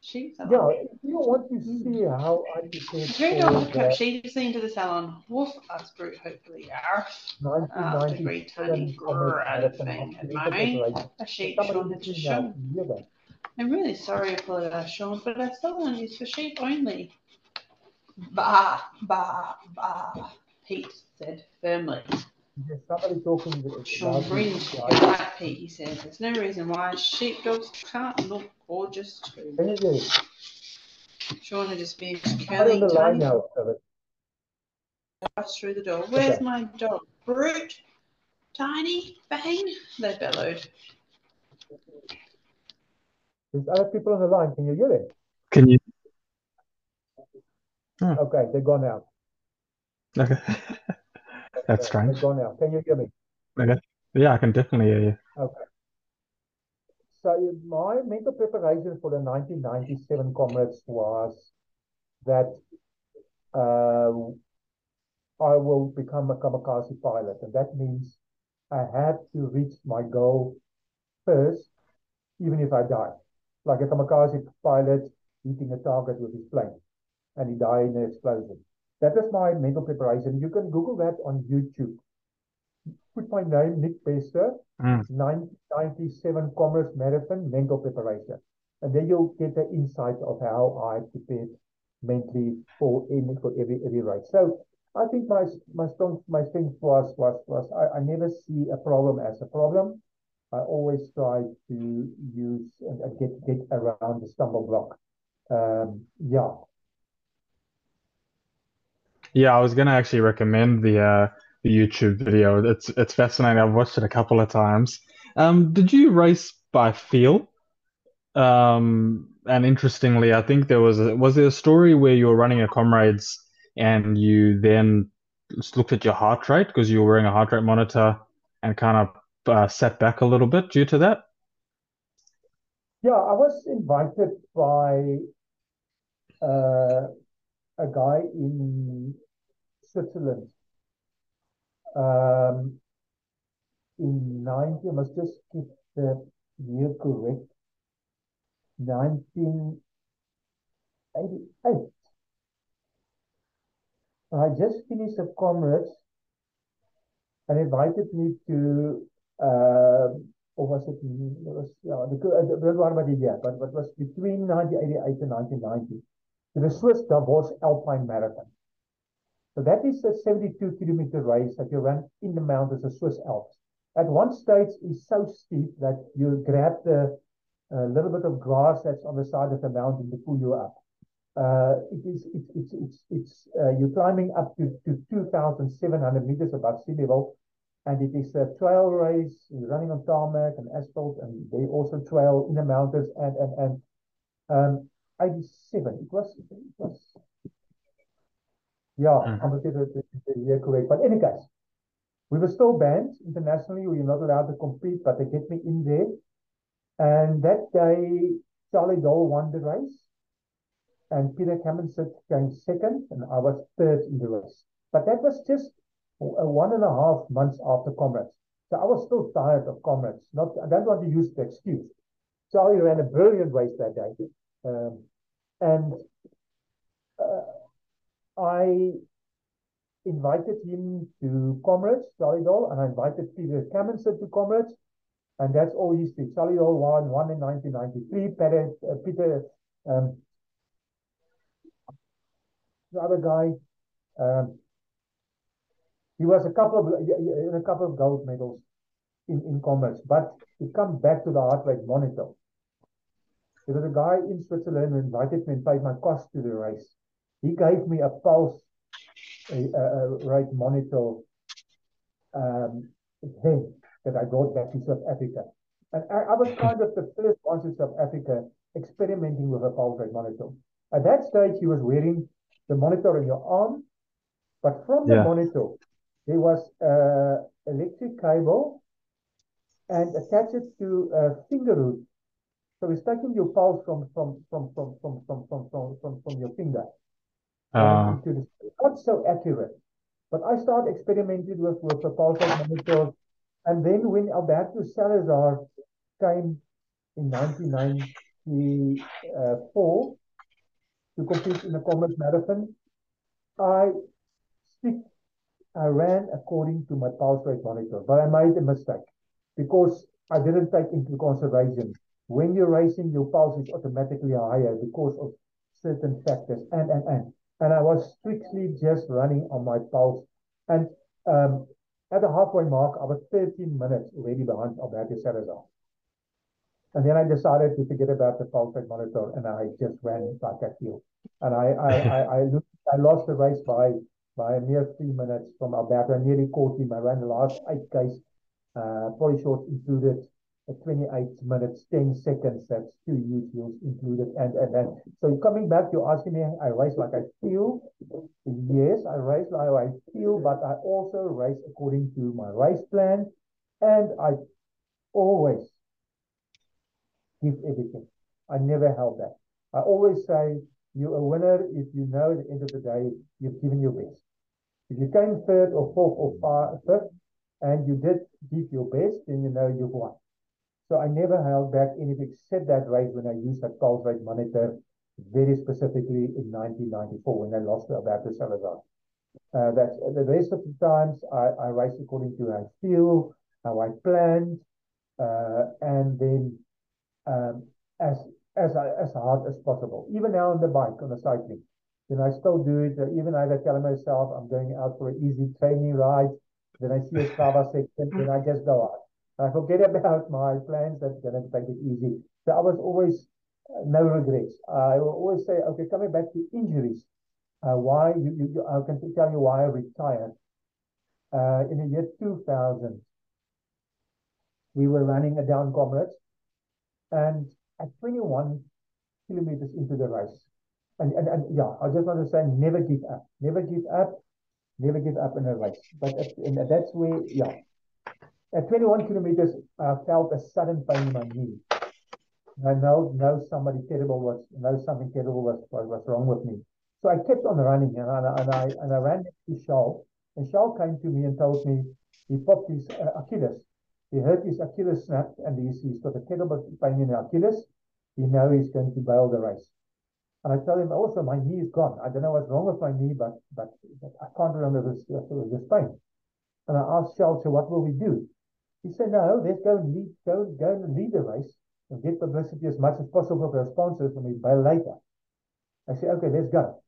[SPEAKER 3] Sheep
[SPEAKER 4] salon.
[SPEAKER 3] Yeah, you want to mm-hmm. see how I Three
[SPEAKER 4] dogs
[SPEAKER 3] look
[SPEAKER 4] up. Seen to the salon. Wolf us brute, hopefully. Arf. Uh, Great tiny
[SPEAKER 3] grrr
[SPEAKER 4] out
[SPEAKER 3] of
[SPEAKER 4] thing.
[SPEAKER 3] And
[SPEAKER 4] mine, a sheep
[SPEAKER 3] show.
[SPEAKER 4] I'm really sorry, I apologize, Sean, but our salon is for sheep only. Bah, bah, bah, Pete said firmly.
[SPEAKER 3] There's somebody talking about
[SPEAKER 4] Sean
[SPEAKER 3] the
[SPEAKER 4] grinned. You're right, Pete, he said. There's no reason why sheepdogs can't look gorgeous too.
[SPEAKER 3] Can you hear it?
[SPEAKER 4] Sean had just finished
[SPEAKER 3] Somebody on
[SPEAKER 4] curling
[SPEAKER 3] the line
[SPEAKER 4] tiny
[SPEAKER 3] now, David.
[SPEAKER 4] dogs through the door. Where's
[SPEAKER 3] Okay.
[SPEAKER 4] my dog? Brute? Tiny? Bang? They bellowed.
[SPEAKER 3] There's other people on the line. Can you hear it?
[SPEAKER 2] Can you?
[SPEAKER 3] Okay, they're gone now.
[SPEAKER 2] Okay. That's strange.
[SPEAKER 3] They're gone now. Can you hear me? Okay.
[SPEAKER 2] Yeah, I can definitely hear you.
[SPEAKER 3] Okay. So my mental preparation for the 1997 Comrades was that uh, I will become a kamikaze pilot, and that means I had to reach my goal first, even if I die. Like a kamikaze pilot hitting a target with his plane, and he died in an explosion. That is my mental preparation. You can Google that on YouTube. Put my name, Nick Bester,
[SPEAKER 2] Mm.
[SPEAKER 3] 1997 Comrades Marathon mental preparation. And then you'll get the insight of how I prepared mentally for any for every every race. So I think my my strong my strength was was was I, I never see a problem as a problem. I always try to use and and get get around the stumble block. Um, yeah,
[SPEAKER 2] Yeah, I was gonna actually recommend the uh the YouTube video. It's it's fascinating. I've watched it a couple of times. Um, did you race by feel? Um, and interestingly, I think there was a was there a story where you were running a comrades and you then looked at your heart rate because you were wearing a heart rate monitor and kind of uh, sat back a little bit due to that?
[SPEAKER 3] yeah. I was invited by uh, a guy in Switzerland. Um, in 90, I must just get the year correct. 1988. I just finished a comrades and invited me to, uh, or was it, was, yeah, the, uh, the, the one about the year, but it was between 1988 and 1990. To the Swiss Davos Alpine Marathon. So that is a 72 kilometer race that you run in the mountains of Swiss Alps. At one stage it's so steep that you grab the uh, little bit of grass that's on the side of the mountain to pull you up. Uh, it is it's it's it's it's uh, you're climbing up to, to 2,700 meters above sea level, and it is a trail race. You're running on tarmac and asphalt, and they also trail in the mountains. And and and um, 87. It was it was yeah,
[SPEAKER 2] Mhm.
[SPEAKER 3] I'm gonna get the, the, the year correct. But any case, we were still banned internationally. We were not allowed to compete, but they get me in there. And that day, Charly Doll won the race, and Peter Camenzind came second, and I was third in the race. But that was just one and a half months after Comrades. So I was still tired of Comrades. Not, I don't want to use the excuse. Charly ran a brilliant race that day. Um, and uh, I invited him to Comrades, Charly Doll, and I invited Peter Camenzind to Comrades. And that's all history. Charly Doll won, won in 1993. Peter, uh, Peter um, the other guy, um, he was a couple of a couple of gold medals in, in. But to come back to the heart rate monitor, there was a guy in Switzerland who invited me and paid my cost to the race. He gave me a pulse a, a, rate monitor um, thing that I brought back to South Africa. And I, I was kind of the first one in South Africa experimenting with a pulse rate monitor. At that stage, he was wearing the monitor on your arm, but from the
[SPEAKER 2] Yeah.
[SPEAKER 3] monitor, there was a electric cable and attached it to a finger root. So it's taking your pulse from from from from from from from from, from, from your finger.
[SPEAKER 2] Uh,
[SPEAKER 3] and into the not so accurate. But I started experimenting with with the pulse rate monitor, and then when Alberto Salazar came in 1994 to compete in the Comrades Marathon, I stick, I ran according to my pulse rate monitor, but I made a mistake because I didn't take into consideration when you're racing, your pulse is automatically higher because of certain factors. And and and and I was strictly just running on my pulse. And um, at the halfway mark I was 13 minutes already behind Alberto Salazar. And then I decided to forget about the pulse rate monitor and I just ran like I feel and I I I, I, looked, I lost the race by by a mere three minutes from Alberto I nearly caught him I ran the last eight Ks uh, probably short included 28 minutes, 10 seconds, that's two hills included. And, and then, so coming back, you're asking me, I race like I feel. Yes, I race like I feel, but I also race according to my race plan. And I always give everything. I never held that. I always say, you're a winner if you know at the end of the day, you've given your best. If you came third or fourth or fifth, and you did give your best, then you know you've won. So I never held back anything except that race when I used a pulse rate monitor very specifically in 1994 when I lost to Alberto Salazar. Uh, that's the rest of the times I, I race according to how I feel, how I planned, uh, and then um, as as as hard as possible. Even now on the bike, on the cycling, know, I still do it. Uh, even I tell myself I'm going out for an easy training ride. Then I see a Strava section, then I just go out. I forget about my plans that's going to take it easy. So I was always uh, no regrets. I will always say, okay, coming back to injuries, uh, why you, you, I can tell you why I retired. Uh, in the year 2000, we were running a down comrades, and at 21 kilometers into the race, and, and, and yeah, I just want to say, never give up, never give up, never give up in a race. But at, and that's where, yeah, at 21 kilometers, I felt a sudden pain in my knee. I know, know somebody terrible was, know something terrible was, was, was wrong with me. So I kept on running and I, and I, and I ran to Charles. And Charles came to me and told me he popped his uh, Achilles. He hurt his Achilles snapped and he's, he's got a terrible pain in the Achilles. He know he's going to bail the race. And I tell him also my knee is gone. I don't know what's wrong with my knee, but but, but I can't remember this, this pain. And I asked Charles, so what will we do? He said, no, let's go and lead, go, go and lead the race and get publicity as much as possible for our sponsors and we bail later. I said, okay, let's go.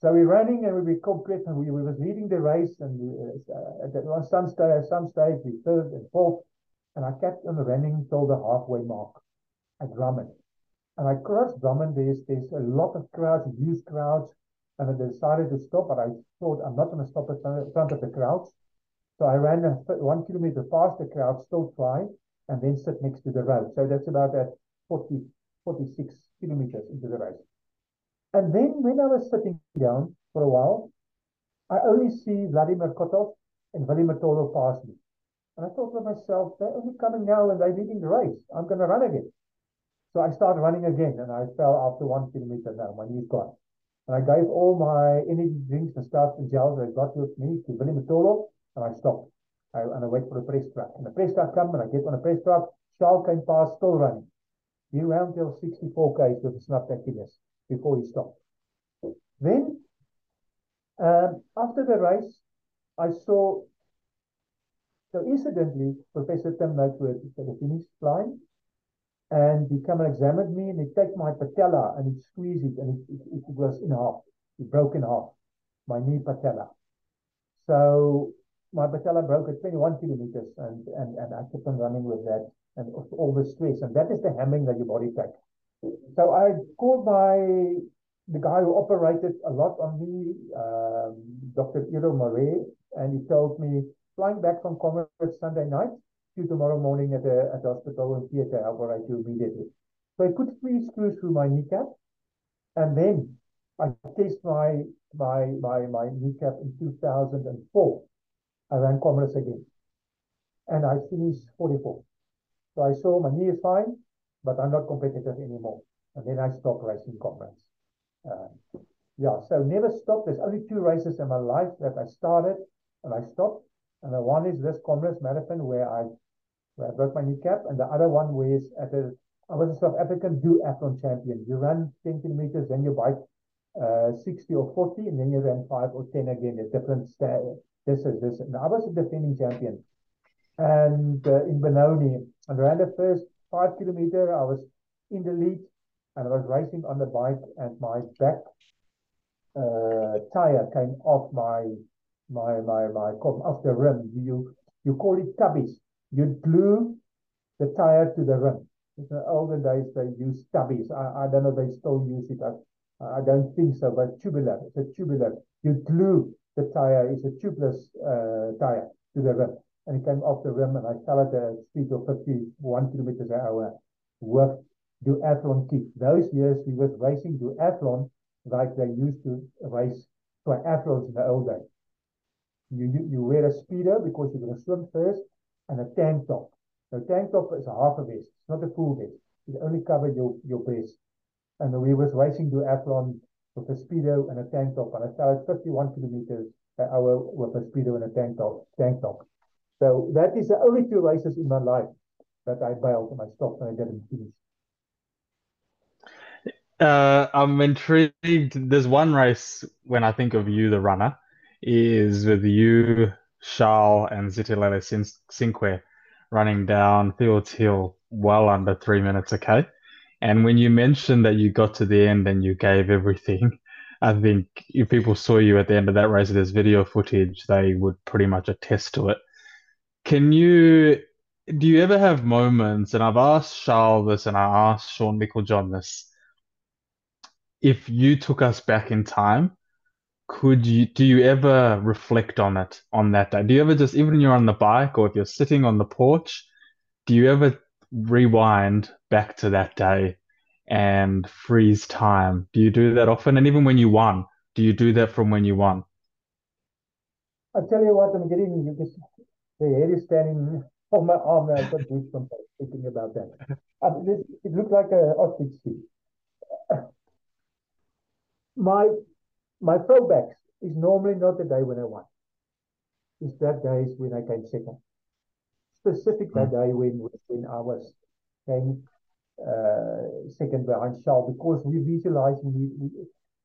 [SPEAKER 3] So we're running and we become quick and we, we leading the race and uh, at some stage, at some stage we third and fourth and I kept on running till the halfway mark at Drummond. And I crossed Drummond, there's, there's a lot of crowds, huge crowds, and I decided to stop, but I thought I'm not going to stop in front of the crowds. So I ran a, one kilometer past the crowd, still try, and then sit next to the road. So that's about at 40, 46 kilometers into the race. And then when I was sitting down for a while, I only see Vladimir Kotov and Vladimir Tolo pass me. And I thought to myself, they're only coming now and they're leading the race. I'm going to run again. So I started running again and I fell after one kilometer now. My knee's gone. And I gave all my energy drinks and stuff and gels I got with me to Vladimir Tolo and I stopped. I, and I wait for the press truck. And the press truck come and I get on the press truck. Charles came past, still running. He ran till 64 k's with a snapped Achilles before he stopped. Then, um, after the race, I saw, so incidentally, Professor Tim Noteworth at the finish line, and he come and examined me, and he take my patella and he squeezed it, and it, it, it was in half. It broke in half, my knee patella. So my patella broke at 21 kilometers and, and, and I kept on running with that and all the stress. And that is the hammering that your body takes. So I called my the guy who operated a lot on me, um, Dr. Iro Moret, and he told me, flying back from Comrades Sunday night, to tomorrow morning at the, at the hospital in theater, I'll operate you immediately. So I put three screws through my kneecap, and then I test my my my my kneecap in 2004. I ran Comrades again. And I finished 44. So I saw my knee is fine, but I'm not competitive anymore. And then I stopped racing Comrades. Uh, yeah, so never stopped. There's only two races in my life that I started and I stopped. And the one is this Comrades Marathon where I where I broke my kneecap, and the other one was at the I was a South African duathlon champion. You run 10 kilometers, then you bike uh, 60 or 40, and then you run 5 or 10 again. There's different sta- this is this. And I was a defending champion. And uh, in Benoni, and ran the first five kilometer, I was in the lead, and I was racing on the bike, and my back uh, tire came off my my my my off the rim. You you call it tubbies. You glue the tire to the rim. In the older days, they used tubbies. I, I don't know they still use it. I, I don't think so, but tubular. It's a tubular. You glue the tire. is a tubeless uh, tire to the rim. And it came off the rim, and I fell at a speed of 51 kilometers an hour with duathlon kit. Those years, we was racing duathlon like they used to race triathlons in the old days. You, you, you wear a speedo because you're going to swim first and a tank top. The tank top is a half a vest. It's not a full vest. It only covers your, your breast. And we was racing duathlon with a speedo and a tank top. And I started 51 kilometers an hour with a speedo and a tank top. Tank top. So that is the only two races in my life that I bailed and I stopped and I didn't finish.
[SPEAKER 2] Uh, I'm intrigued. There's one race when I think of you, the runner, is with you, Charles, and Zithulele Sinqe running down Fields Hill well under three minutes, okay? And when you mentioned that you got to the end and you gave everything, I think if people saw you at the end of that race, there's video footage, they would pretty much attest to it. Can you, do you ever have moments, and I've asked Charles this and I asked Sean Meiklejohn this, if you took us back in time, could you do you ever reflect on it on that day? Do you ever just even when you're on the bike or if you're sitting on the porch, do you ever rewind back to that day and freeze time? Do you do that often? And even when you won, do you do that from when you won?
[SPEAKER 3] I tell you what, I'm getting you the hair is standing on my arm. I've got goosebumps thinking about that. Uh, this, it looked like a ostrich seat my my throwbacks is normally not the day when I won. It's that days when I came second. Specific that day when when I was came uh, second behind Charles because we visualized we, we,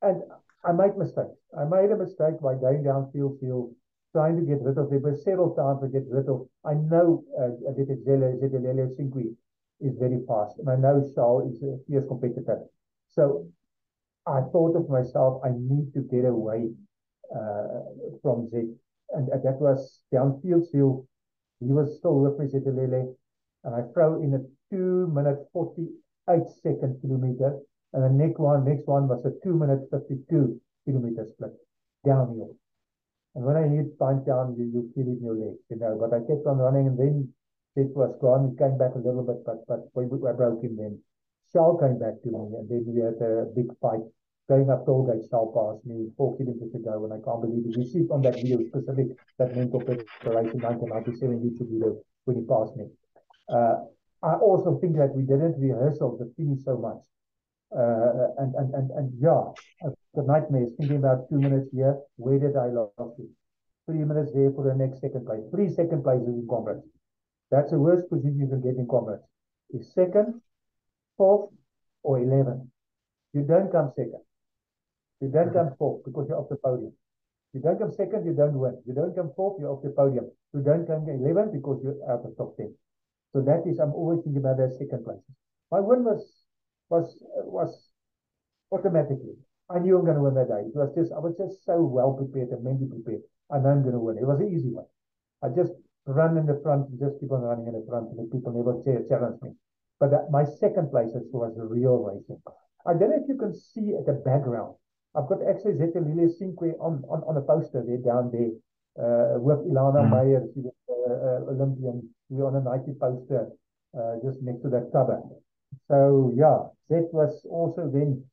[SPEAKER 3] and I made mistakes. I made a mistake by going down field field trying to get rid of it, but several times I get rid of. I know uh, Zithulele Sinqe is very fast, and I know Charles is a fierce competitor. So I thought of myself, I need to get away uh, from Zed. And, and that was downfield field. He was still with me, Zithulele. And I throw in a two minute 48 second kilometer. And the next one, next one was a two minute 52 kilometer split downhill. And when I hit punch down, you, you feel it in your legs, you know. But I kept on running and then it was gone. It came back a little bit, but but we, I broke him then. Charles came back to me and then we had a big fight going up Tollgate Charles passed me four kilometers ago and I can't believe it. You see on that video specific, that mental preparation 1997 YouTube video when he passed me. Uh, I also think that we didn't rehearse the finish so much. Uh, and, and, and, and yeah, the nightmares thinking about two minutes here. Where did I lose it? Three minutes there for the next second place. Three second places in comrades. That's the worst position you can get in comrades. Is second, fourth, or 11. You don't come second. You don't come fourth because you're off the podium. You don't come second, you don't win. You don't come fourth, you're off the podium. You don't come 11 because you're out of top 10. So that is, I'm always thinking about that second place. My win was, was, was automatically. I knew I'm going to win that day. It was just, I was just so well prepared and mentally prepared. I know I'm going to win. It was an easy one. I just run in the front and just keep on running in the front and the people never challenge me. But that, my second place was the real racing. I don't know if you can see at the background. I've got actually Zeta Zithulele Sinqe on, on, on a poster there down there uh, with Elana mm. Meyer, she was uh, Olympian. We're on a Nike poster uh, just next to that cover. So yeah, that was also then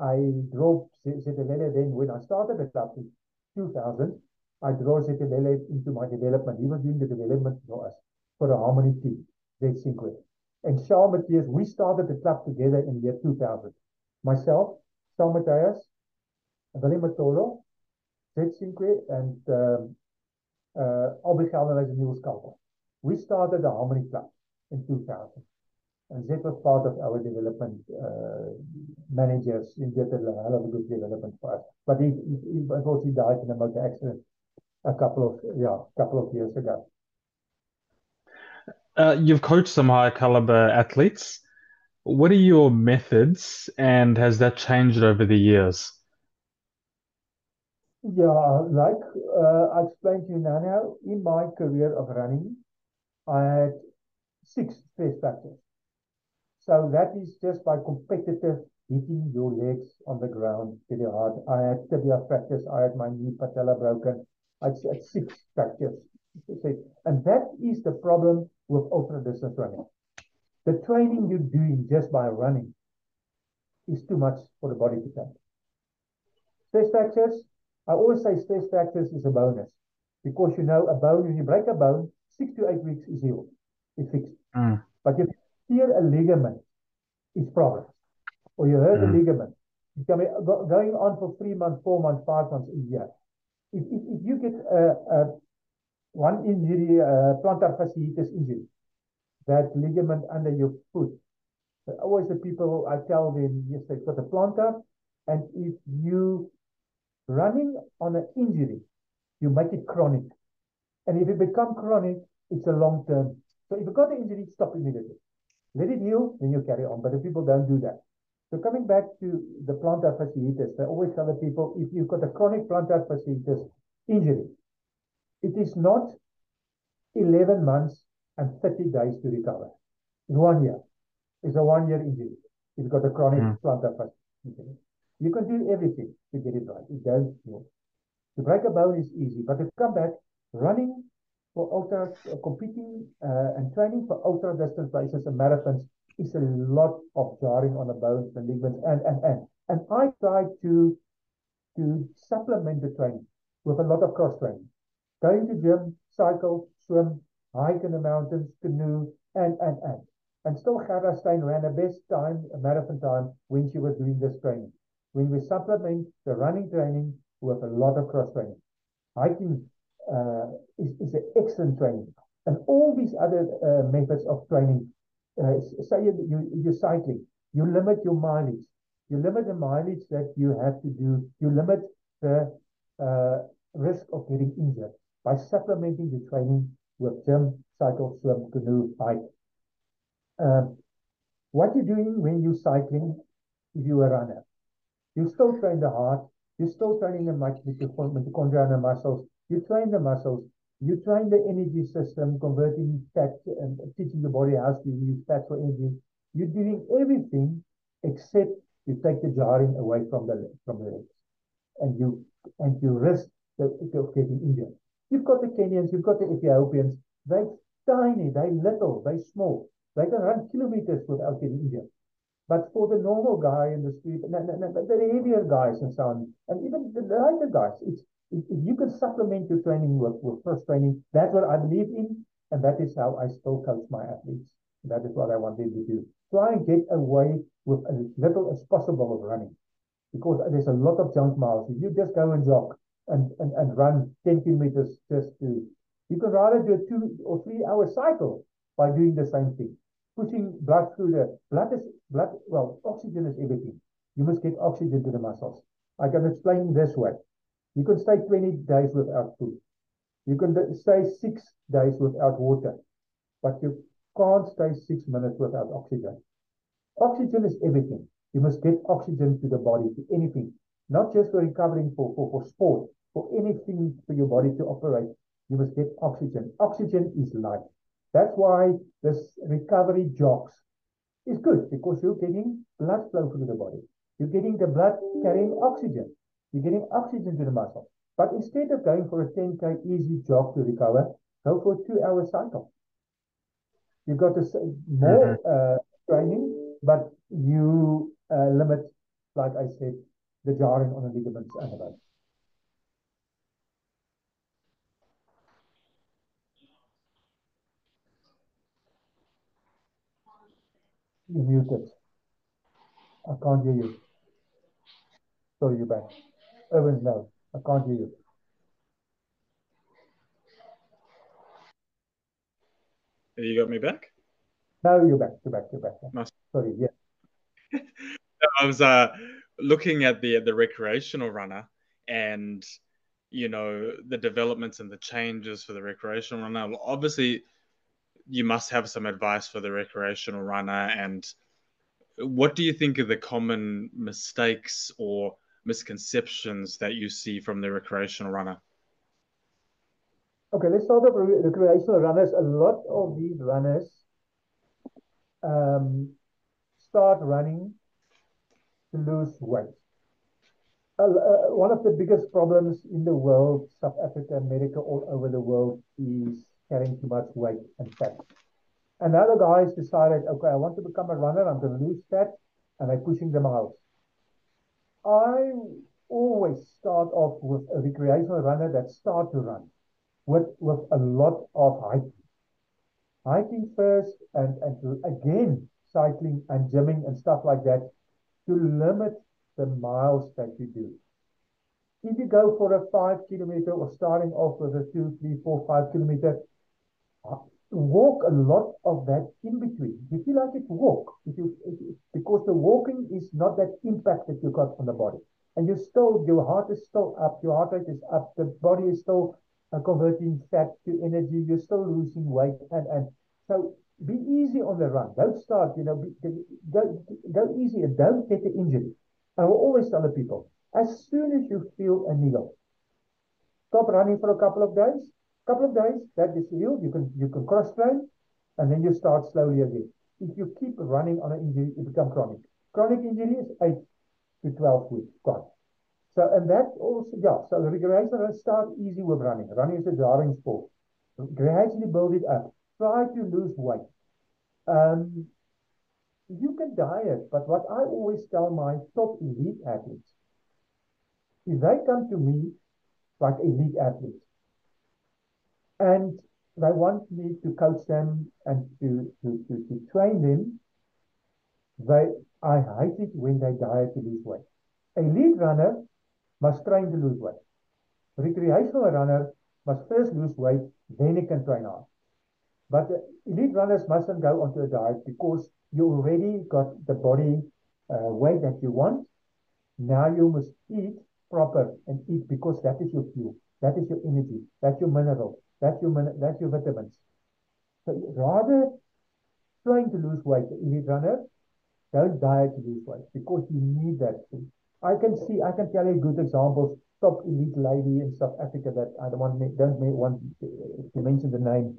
[SPEAKER 3] I drove Zithulele then when I started the club in 2000. I drove Zithulele into my development. He was doing the development for us for the Harmony team, Zed Sinqe. And Charles Mattheus, we started the club together in year 2000. Myself, Charles Mattheus, Willem Mtolo, Zed Sinqe, and um, uh, Albert Gelderhuis and. We started the Harmony Club in 2000. And Zed was part of our development uh, managers. He did a hell of a good development for us. But he, he, he unfortunately died in a motor accident a couple of yeah, couple of years ago.
[SPEAKER 2] Uh, you've coached some high caliber athletes. What are your methods, and has that changed over the years?
[SPEAKER 3] Yeah, like uh, I explained to you now, in my career of running, I had six stress factors. So that is just by competitive hitting your legs on the ground very hard. I had tibia fractures, I had my knee patella broken, I had six fractures. And that is the problem with ultra distance running. The training you're doing just by running is too much for the body to take. Stress fractures, I always say stress fractures is a bonus because you know a bone, when you break a bone, six to eight weeks is healed, it's fixed.
[SPEAKER 2] Mm.
[SPEAKER 3] But if you tear a ligament, it's problems. Or you hurt mm. a ligament, it's going on for three months, four months, five months, a year. If, if, if you get a, a one injury, uh, plantar fasciitis injury, that ligament under your foot. Always the people I tell them, yes, they've got a plantar, and if you running on an injury, you make it chronic. And if it become chronic, it's a long term. So if you got an injury, stop immediately. Let it heal, then you carry on. But the people don't do that. So coming back to the plantar fasciitis, I always tell the people, if you've got a chronic plantar fasciitis injury, it is not 11 months and 30 days to recover. In one year. It's a one year injury. You've got a chronic mm. plantar fasciitis. You can do everything to get it right. It does work. To break a bone is easy, but to come back running for ultra, uh, competing uh, and training for ultra distance races and marathons is a lot of jarring on the bones, the ligaments, and and and. And I try to to supplement the training with a lot of cross training going to gym, cycle, swim, hike in the mountains, canoe, and, and, and. And still Gerda Steyn ran the best time, a marathon time, when she was doing this training. When we supplement the running training with a lot of cross training. Hiking uh, is, is an excellent training. And all these other uh, methods of training, uh, say you, you, you're cycling, you limit your mileage. You limit the mileage that you have to do. You limit the uh, risk of getting injured by supplementing the training with gym, cycle, swim, canoe, bike. Um, what you're doing when you're cycling, if you're a runner, you still train the heart, you're still training the mitochondria and the muscles, you train the muscles, you train the energy system, converting fat and um, teaching the body how to use fat for energy. You're doing everything except you take the jarring away from the from the legs, and you and you risk the, of getting injured. You've got the Kenyans, you've got the Ethiopians. They're tiny, they're little, they're small. They can run kilometers without getting injured. But for the normal guy in the street, the heavier guys and so on, and even the lighter guys, it's if you can supplement your training with, with first training, that's what I believe in, and that is how I still coach my athletes. That is what I want them to do. Try and get away with as little as possible of running, because there's a lot of junk miles. If you just go and jog, and, and, and run 10 kilometers just to, you can rather do a two or three hour cycle by doing the same thing. Pushing blood through the, blood is, blood, well, oxygen is everything. You must get oxygen to the muscles. I can explain this way. You can stay 20 days without food. You can stay six days without water, but you can't stay six minutes without oxygen. Oxygen is everything. You must get oxygen to the body, to anything not just for recovering for, for, for sport, for anything for your body to operate, you must get oxygen. Oxygen is life. That's why this recovery jogs is good because you're getting blood flow through the body. You're getting the blood carrying oxygen. You're getting oxygen to the muscle. But instead of going for a 10k easy jog to recover, go for a two-hour cycle. You've got to more mm-hmm. uh, training, but you uh, limit, like I said, the jarring on the ligaments and the bones. You're muted. I can't hear you. Sorry, you're back. Erwin, no, I can't hear you.
[SPEAKER 2] You got me back?
[SPEAKER 3] Now you're back. You're back. You're back.
[SPEAKER 2] Nice.
[SPEAKER 3] Sorry. Yeah.
[SPEAKER 2] I was uh, looking at the the recreational runner and you know the developments and the changes for the recreational runner. Obviously, you must have some advice for the recreational runner. And what do you think are the common mistakes or misconceptions that you see from the recreational runner?
[SPEAKER 3] Okay, let's start with recreational runners. A lot of these runners um, start running to lose weight. Uh, one of the biggest problems in the world, South Africa, America, all over the world, is carrying too much weight and fat. Another guys decided, okay, I want to become a runner, I'm going to lose fat, and they're pushing the miles. I always start off with a recreational runner that start to run with, with a lot of hiking. Hiking first and, and again cycling and gymming and stuff like that to limit the miles that you do. If you go for a five kilometer or starting off with a two, three, four, five kilometer, walk a lot of that in between. You feel like it's walk if you, if because the walking is not that impact that you got on the body. And you still, your heart is still up, your heart rate is up, the body is still uh, converting fat to energy, you're still losing weight. And, and so be easy on the run. Don't start, you know, be, go, go easy and don't get the injury. I will always tell the people, as soon as you feel a needle, stop running for a couple of days. Couple of days, that is healed. You can you can cross train, and then you start slowly again. If you keep running on an injury, it becomes chronic. Chronic injury is eight to twelve weeks gone. So and that also yeah. So the recreation start easy with running. Running is a jarring sport. Gradually build it up. Try to lose weight. Um, you can diet, but what I always tell my top elite athletes, if they come to me like elite athletes, and they want me to coach them and to, to, to, to train them, they I hate it when they diet to lose weight. Elite runner must train to lose weight. Recreational runner must first lose weight, then he can train hard. But elite runners mustn't go onto a diet because you already got the body uh, weight that you want. Now you must eat proper and eat because that is your fuel, that is your energy, that's your mineral, that's your that's your vitamins. So rather trying to lose weight, elite runner, don't diet to lose weight because you need that. I can see, I can tell you good examples. Top elite lady in South Africa that I don't want don't want to mention the name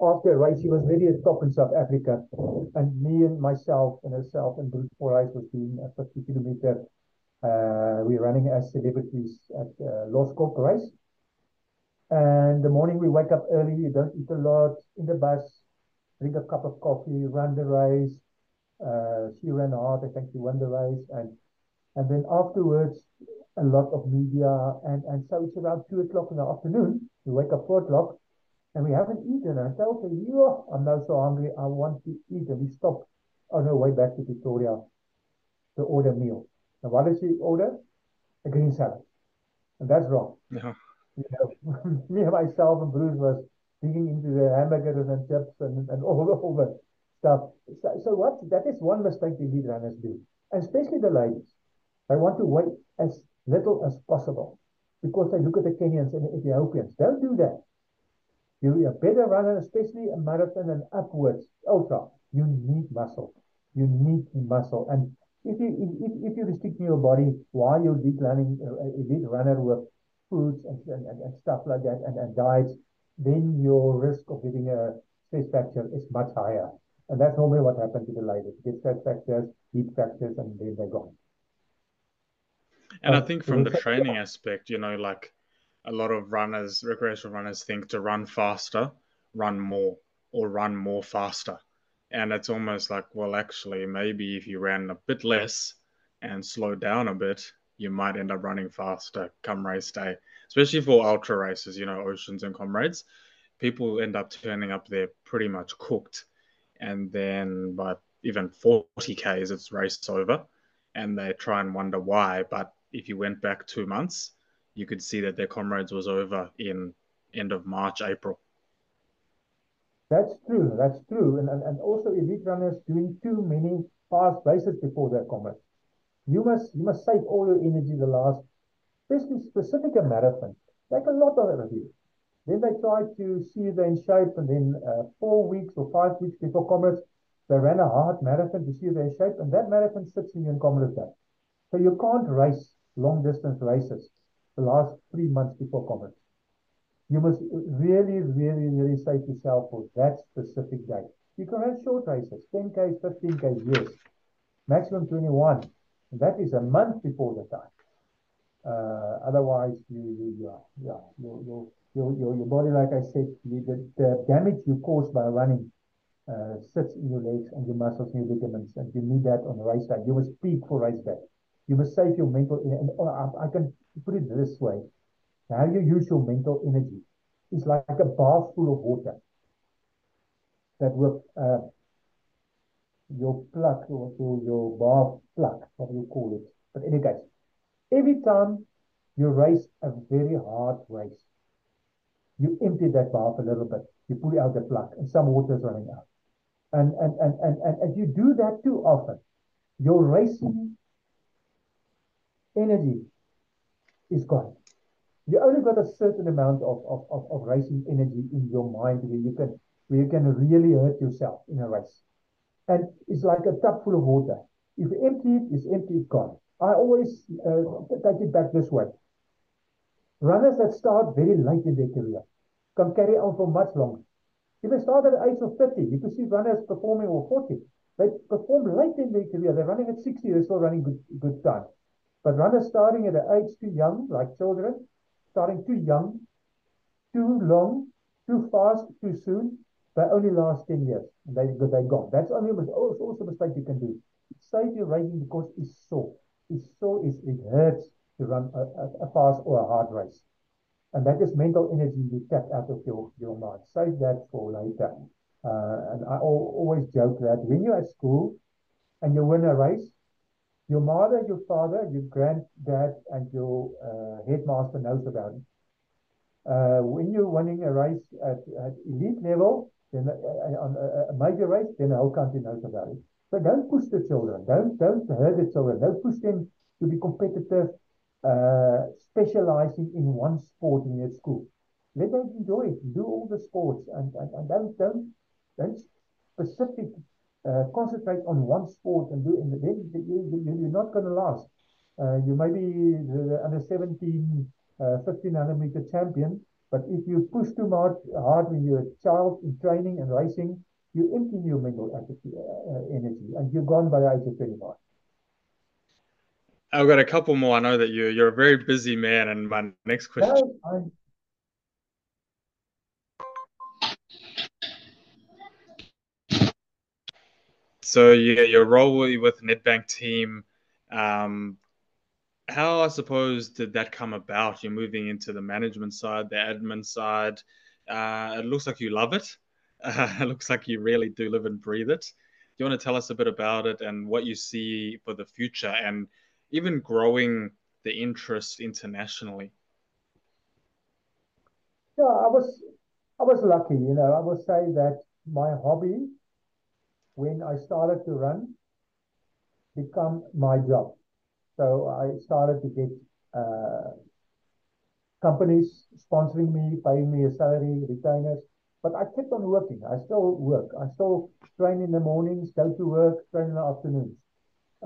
[SPEAKER 3] after a race, he was very a top in South Africa. And me and myself and herself and Bruce Fordyce was doing a 50 kilometer. Uh, we we're running as celebrities at uh, Loskop race. And the morning we wake up early, you don't eat a lot in the bus, drink a cup of coffee, run the race. Uh, she ran hard, I think she won the race. And and then afterwards, a lot of media. And, and so it's around two o'clock in the afternoon. We wake up four o'clock and we haven't eaten. And I tell her, yo, I'm now so hungry, I want to eat. And we stop on our way back to Pretoria to order meal. And what does she order? A green salad. And that's wrong.
[SPEAKER 2] Yeah.
[SPEAKER 3] You know, me and myself and Bruce was digging into the hamburgers and chips and, and all, all the stuff. So, so what that is one mistake the lead runners do. And especially the ladies. They want to wait as little as possible because they look at the Kenyans and the Ethiopians. Don't do that. You're a better runner, especially a marathon and upwards, ultra. You need muscle. You need muscle. And if you if, if you restrict your body while you're elite running, uh, runner with foods and, and, and stuff like that and, and diets, then your risk of getting a stress fracture is much higher. And that's normally what happens to the ladies. Get stress fractures, heat fractures, and then they're gone.
[SPEAKER 2] And I uh, think from the training aspect, you know, like a lot of runners, recreational runners, think to run faster, run more, or run more faster. And it's almost like, well, actually, maybe if you ran a bit less and slowed down a bit, you might end up running faster come race day, especially for ultra races, you know, Oceans and Comrades. People end up turning up there pretty much cooked. And then by even 40 Ks, it's race over. And they try and wonder why. But if you went back two months, you could see that their comrades was over in end of March, April.
[SPEAKER 3] That's true. That's true. And, and, and also elite runners doing too many fast races before their comrades. You must you must save all your energy the last, especially specific a marathon. Take a lot of energy. Then they try to see they're in shape, and then uh, four weeks or five weeks before comrades, they ran a hard marathon to see they're in shape, and that marathon sits in your comrades day. So you can't race long distance races the last three months before comrades. You must really, really, really save yourself for that specific day. You can run short races, 10Ks, 15Ks, yes. Maximum 21. That is a month before the time. Uh, otherwise, you, you, yeah, yeah, your, your, your, your, body, like I said, you, the, the damage you cause by running uh, sits in your legs and your muscles and your ligaments, and you need that on the race day. You must peak for race day. You must save your mental. And I, I can put it this way: how you use your mental energy is like a bath full of water that will uh, your plug or your, bath plug, what you call it. But any case, every time you race a very hard race, you empty that bath a little bit. You pull out the plug, and some water is running out. And and and and and if you do that too often, your racing energy is gone. You only got a certain amount of, of, of, of racing energy in your mind where you can where you can really hurt yourself in a race. And it's like a tub full of water. If you empty it, it's empty, it's gone. I always uh, take it back this way. Runners that start very late in their career can carry on for much longer. If they start at the age of 30, you can see runners performing or 40. They perform late in their career. They're running at 60, they're still running good, good time. But runners starting at an age too young, like children, starting too young, too long, too fast, too soon, they only last 10 years. They, they're gone. That's only also, a mistake you can do. Save your rating because it's sore. It's sore, it's, it hurts to run a, a, a fast or a hard race. And that is mental energy you tap out of your, your mind. Save that for later. Uh, and I always joke that when you're at school and you win a race, your mother, your father, your granddad, and your uh, headmaster knows about it. Uh, when you're winning a race at, at elite level, then uh, uh on a, major race, then the whole country knows about it. So don't push the children. Don't don't hurt the children. Don't push them to be competitive uh, specializing in one sport in your school. Let them enjoy it. Do all the sports and, and, and don't, don't, don't specific uh, concentrate on one sport and do it. Then you, you're not going to last. Uh, you may be the under 17, uh, 1500 meter champion, but if you push too much hard when you're a child in training and racing, you empty your mental uh, energy and you're gone by the age of 25.
[SPEAKER 2] I've got a couple more. I know that you're you're a very busy man, and my next question. No, so yeah, your role with Nedbank team, um, how I suppose did that come about? You're moving into the management side, the admin side. Uh, it looks like you love it. Uh, it looks like you really do live and breathe it. Do you want to tell us a bit about it and what you see for the future and even growing the interest internationally?
[SPEAKER 3] Yeah, I was I was lucky, you know. I would say that my hobby, when I started to run, become my job. So I started to get uh, companies sponsoring me, paying me a salary, retainers. But I kept on working. I still work. I still train in the mornings, go to work, train in the afternoons.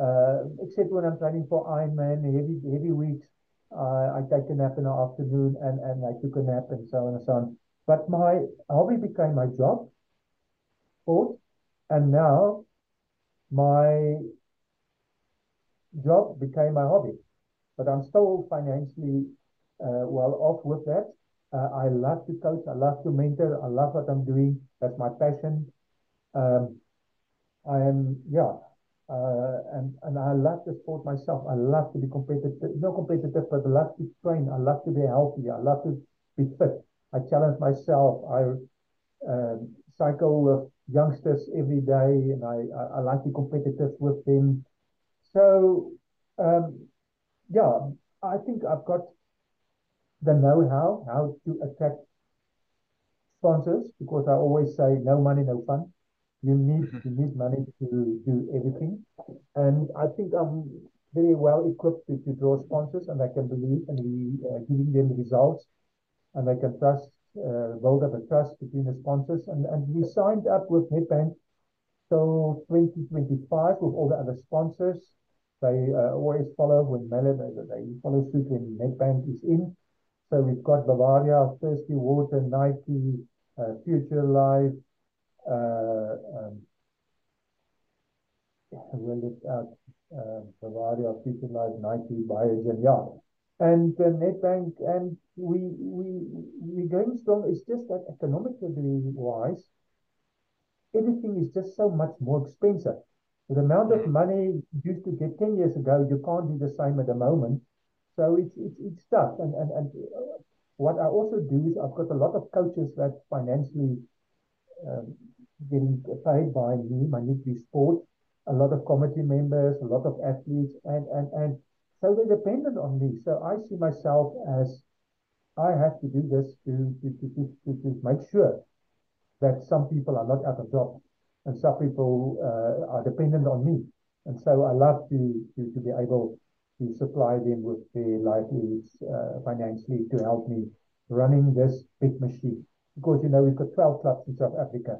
[SPEAKER 3] Uh, except when I'm training for Ironman, heavy heavy weeks, uh, I take a nap in the afternoon and, and I took a nap and so on and so on. But my hobby became my job, sport, and now my job became my hobby. But I'm still financially uh, well off with that. Uh, I love to coach. I love to mentor. I love what I'm doing. That's my passion. Um, I am, yeah, uh, and, and I love the sport myself. I love to be competitive, not competitive, but I love to train. I love to be healthy. I love to be fit. I challenge myself. I uh, cycle with youngsters every day, and I, I, I like to be competitive with them. So, um, yeah, I think I've got the know-how how to attack sponsors because I always say no money, no fun. You need
[SPEAKER 2] Mhm.
[SPEAKER 3] you need money to do everything, and I think I'm very well equipped to, to draw sponsors, and I can believe, and we uh, giving them the results, and I can trust, uh, build up a trust between the sponsors, and and we signed up with Nedbank till 2025 with all the other sponsors. They uh, always follow when Mela, they, follow suit when Nedbank is in. So we've got Bavaria, Thirsty Water, Nike, uh, Future Life, uh, um, will it out, uh, Bavaria, Future Life, Nike, Biogen, yeah. And uh, and we we we're going strong. It's just that economically wise, everything is just so much more expensive. The amount of money you used to get 10 years ago, you can't do the same at the moment. So it's it's it's tough. And and and what I also do is I've got a lot of coaches that financially um, getting paid by me, my Nutri Sport, a lot of committee members, a lot of athletes, and and and so they're dependent on me. So I see myself as I have to do this to to to to, to, to make sure that some people are not out of job and some people uh, are dependent on me. And so I love to to, to be able to supply them with their livelihoods uh, financially to help me running this big machine. Because you know we've got 12 clubs in South Africa.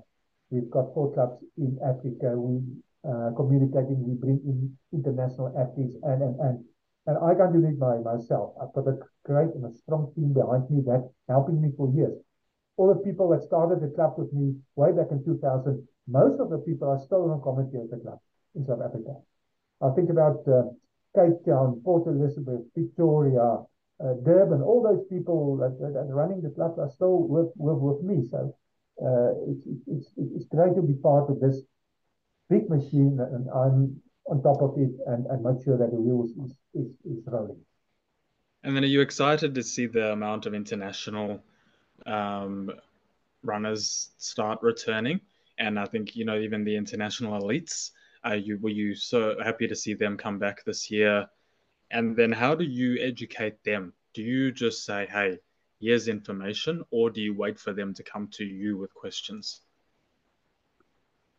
[SPEAKER 3] We've got four clubs in Africa. We uh, communicating, we bring in international athletes and and and and I can't do it by myself. I've got a great and a strong team behind me that helping me for years. All the people that started the club with me way back in 2000, most of the people are still on committee of the club in South Africa. I think about uh, Cape Town, Port Elizabeth, Pretoria, uh, Durban, all those people that, that, that are running the club are still with, with, with me. So uh, it's, it's, it's great to be part of this big machine and I'm on top of it and, and make sure that the wheels is, is, is rolling.
[SPEAKER 2] And then are you excited to see the amount of international um, runners start returning? And I think, you know, even the international elites, uh, you were you so happy to see them come back this year? And then how do you educate them? Do you just say, hey, here's information, or do you wait for them to come to you with questions?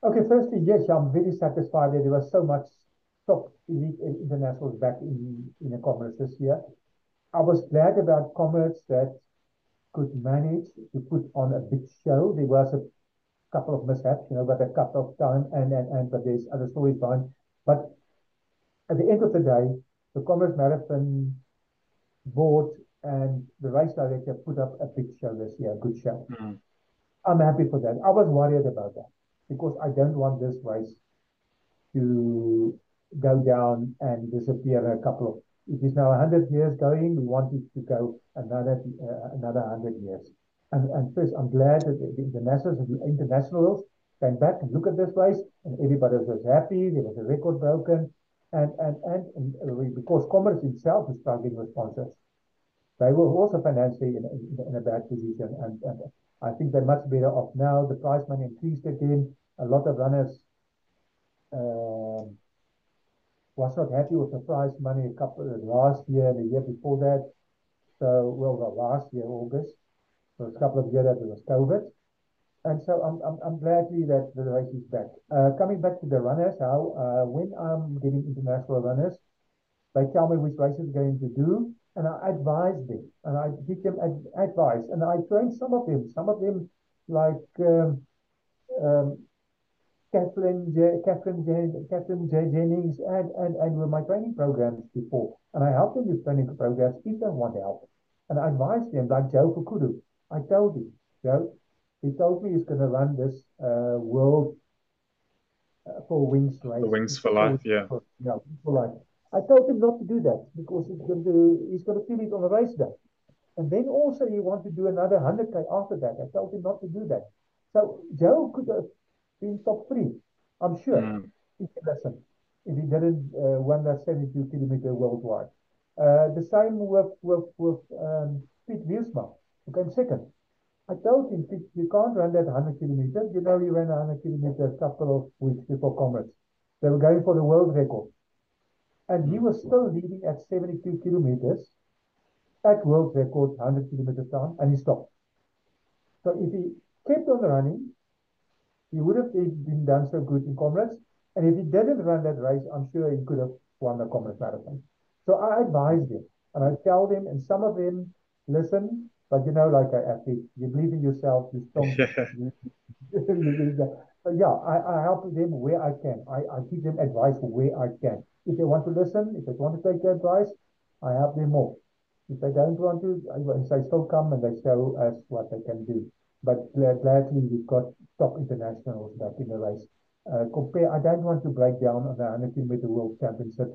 [SPEAKER 3] Okay, firstly, yes, I'm very satisfied that there was so much top elite internationals back in, in the Comrades this year. I was glad about Comrades that could manage to put on a big show. There was a couple of mishaps, you know, but a couple of time and, and, and but there's other stories behind. But at the end of the day, the Comrades Marathon board and the race director put up a big show this year, a good show.
[SPEAKER 2] Mm.
[SPEAKER 3] I'm happy for that. I was worried about that because I don't want this race to go down and disappear in a couple of. It is now 100 years going. We want it to go another uh, another 100 years. And and first, I'm glad that the, the internationals and the internationals came back and look at this race, and everybody was happy. There was a record broken, and and and, and because Comrades itself is struggling with sponsors, they were also financially in, in, in a bad position, and, and I think they're much better off now. The prize money increased again. A lot of runners um, was not happy with the prize money a couple last year and the year before that. So, well, the last year, August. So a couple of years that was COVID. And so I'm, I'm, I'm gladly that the race is back. Uh, coming back to the runners, how uh, when I'm getting international runners, they tell me which races they're going to do, and I advise them, and I give them ad advice, and I train some of them. Some of them, like um, um, Kathleen, J Kathleen, J Kathleen J Jennings, and and and with my training programs before, and I help them with training programs if they want help, and I advise them, like Joe Fukuda. I told him, Joe, he told me he's going to run this uh, world uh, for wings race.
[SPEAKER 2] The Wings for Life, yeah.
[SPEAKER 3] For, yeah, for life. I told him not to do that because he's going to he's going to feel it on the race day. And then also you want to do another 100k after that. I told him not to do that. So Joe could have been top three, I'm sure.
[SPEAKER 2] Mm.
[SPEAKER 3] If he listened, if he didn't uh, win that 72 kilometer worldwide. Uh, the same with with with um, Piet Wiersma, who came second. I told him, you can't run that 100 kilometers. You know, he ran 100 kilometers a couple of weeks before Comrades. They were going for the world record. And he was still leading at 72 kilometers at world record 100 kilometer time, and he stopped. So if he kept on running, he would have been done so good in Comrades. And if he didn't run that race, I'm sure he could have won the Comrades Marathon. So I advise them and I tell them, and some of them listen, but you know, like an athlete, you believe in yourself, you strong. so yeah, I, I help them where I can. I, I give them advice where I can. If they want to listen, if they want to take the advice, I help them more. If they don't want to, they still come and they show us what they can do. But gladly, we've got top internationals back in the race. Uh, compare, I don't want to break down on the 100 kilometer world championship,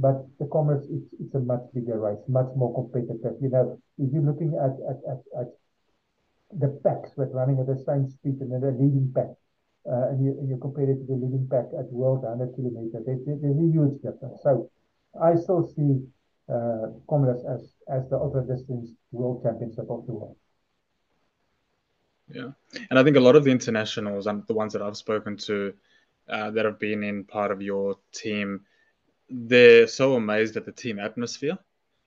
[SPEAKER 3] but the Comrades it's, it's a much bigger race, much more competitive. You know, if you're looking at, at, at, at the packs with running at the same speed and then the leading pack, uh, and, you, and you compare it to the leading pack at world 100 kilometer, there's, there's a huge difference. So I still see uh, Comrades as, as the ultra distance world championship of the world.
[SPEAKER 2] Yeah, and I think a lot of the internationals and the ones that I've spoken to uh, that have been in part of your team, they're so amazed at the team atmosphere.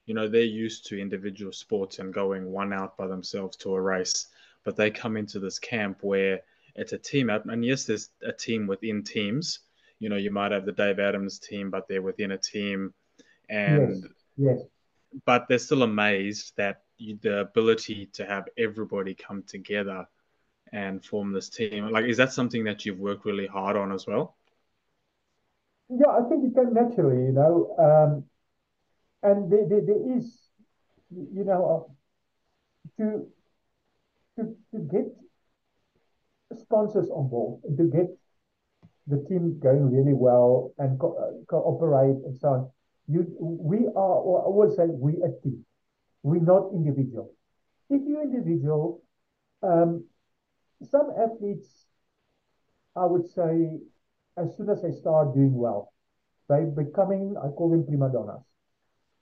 [SPEAKER 2] You know, they're used to individual sports and going one out by themselves to a race, but they come into this camp where it's a team app. And yes, there's a team within teams. You know, you might have the Dave Adams team, but they're within a team, and
[SPEAKER 3] yes, yes.
[SPEAKER 2] but they're still amazed that the ability to have everybody come together and form this team like is that something that you've worked really hard on as well
[SPEAKER 3] yeah i think it came naturally you know um, and there, there, there is you know uh, to to to get sponsors on board and to get the team going really well and co- uh, cooperate and so on you we are i would say we a team we're not individual. If you're individual, um, some athletes, I would say, as soon as they start doing well, they're becoming, I call them prima donnas.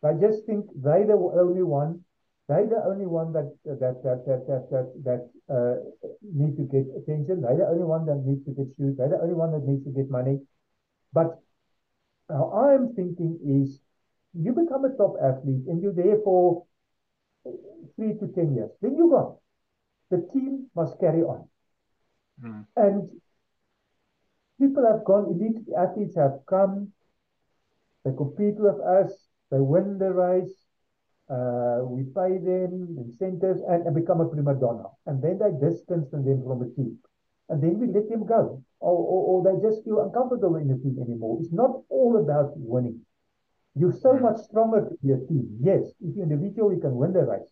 [SPEAKER 3] They just think they're the only one, they're the only one that that that that that that, that uh, need to get attention. They're the only one that needs to get shoes. They're the only one that needs to get money. But how I'm thinking is, you become a top athlete and you're there for three to 10 years. Then you go. The team must carry on. Mm. And people have gone, elite athletes have come, they compete with us, they win the race, uh, we pay them incentives and, and become a prima donna. And then they distance them from the team. And then we let them go. Or, or, or they just feel uncomfortable in the team anymore. It's not all about winning. You're so hmm. much stronger to be a team. Yes, if you're individual, you can win the race.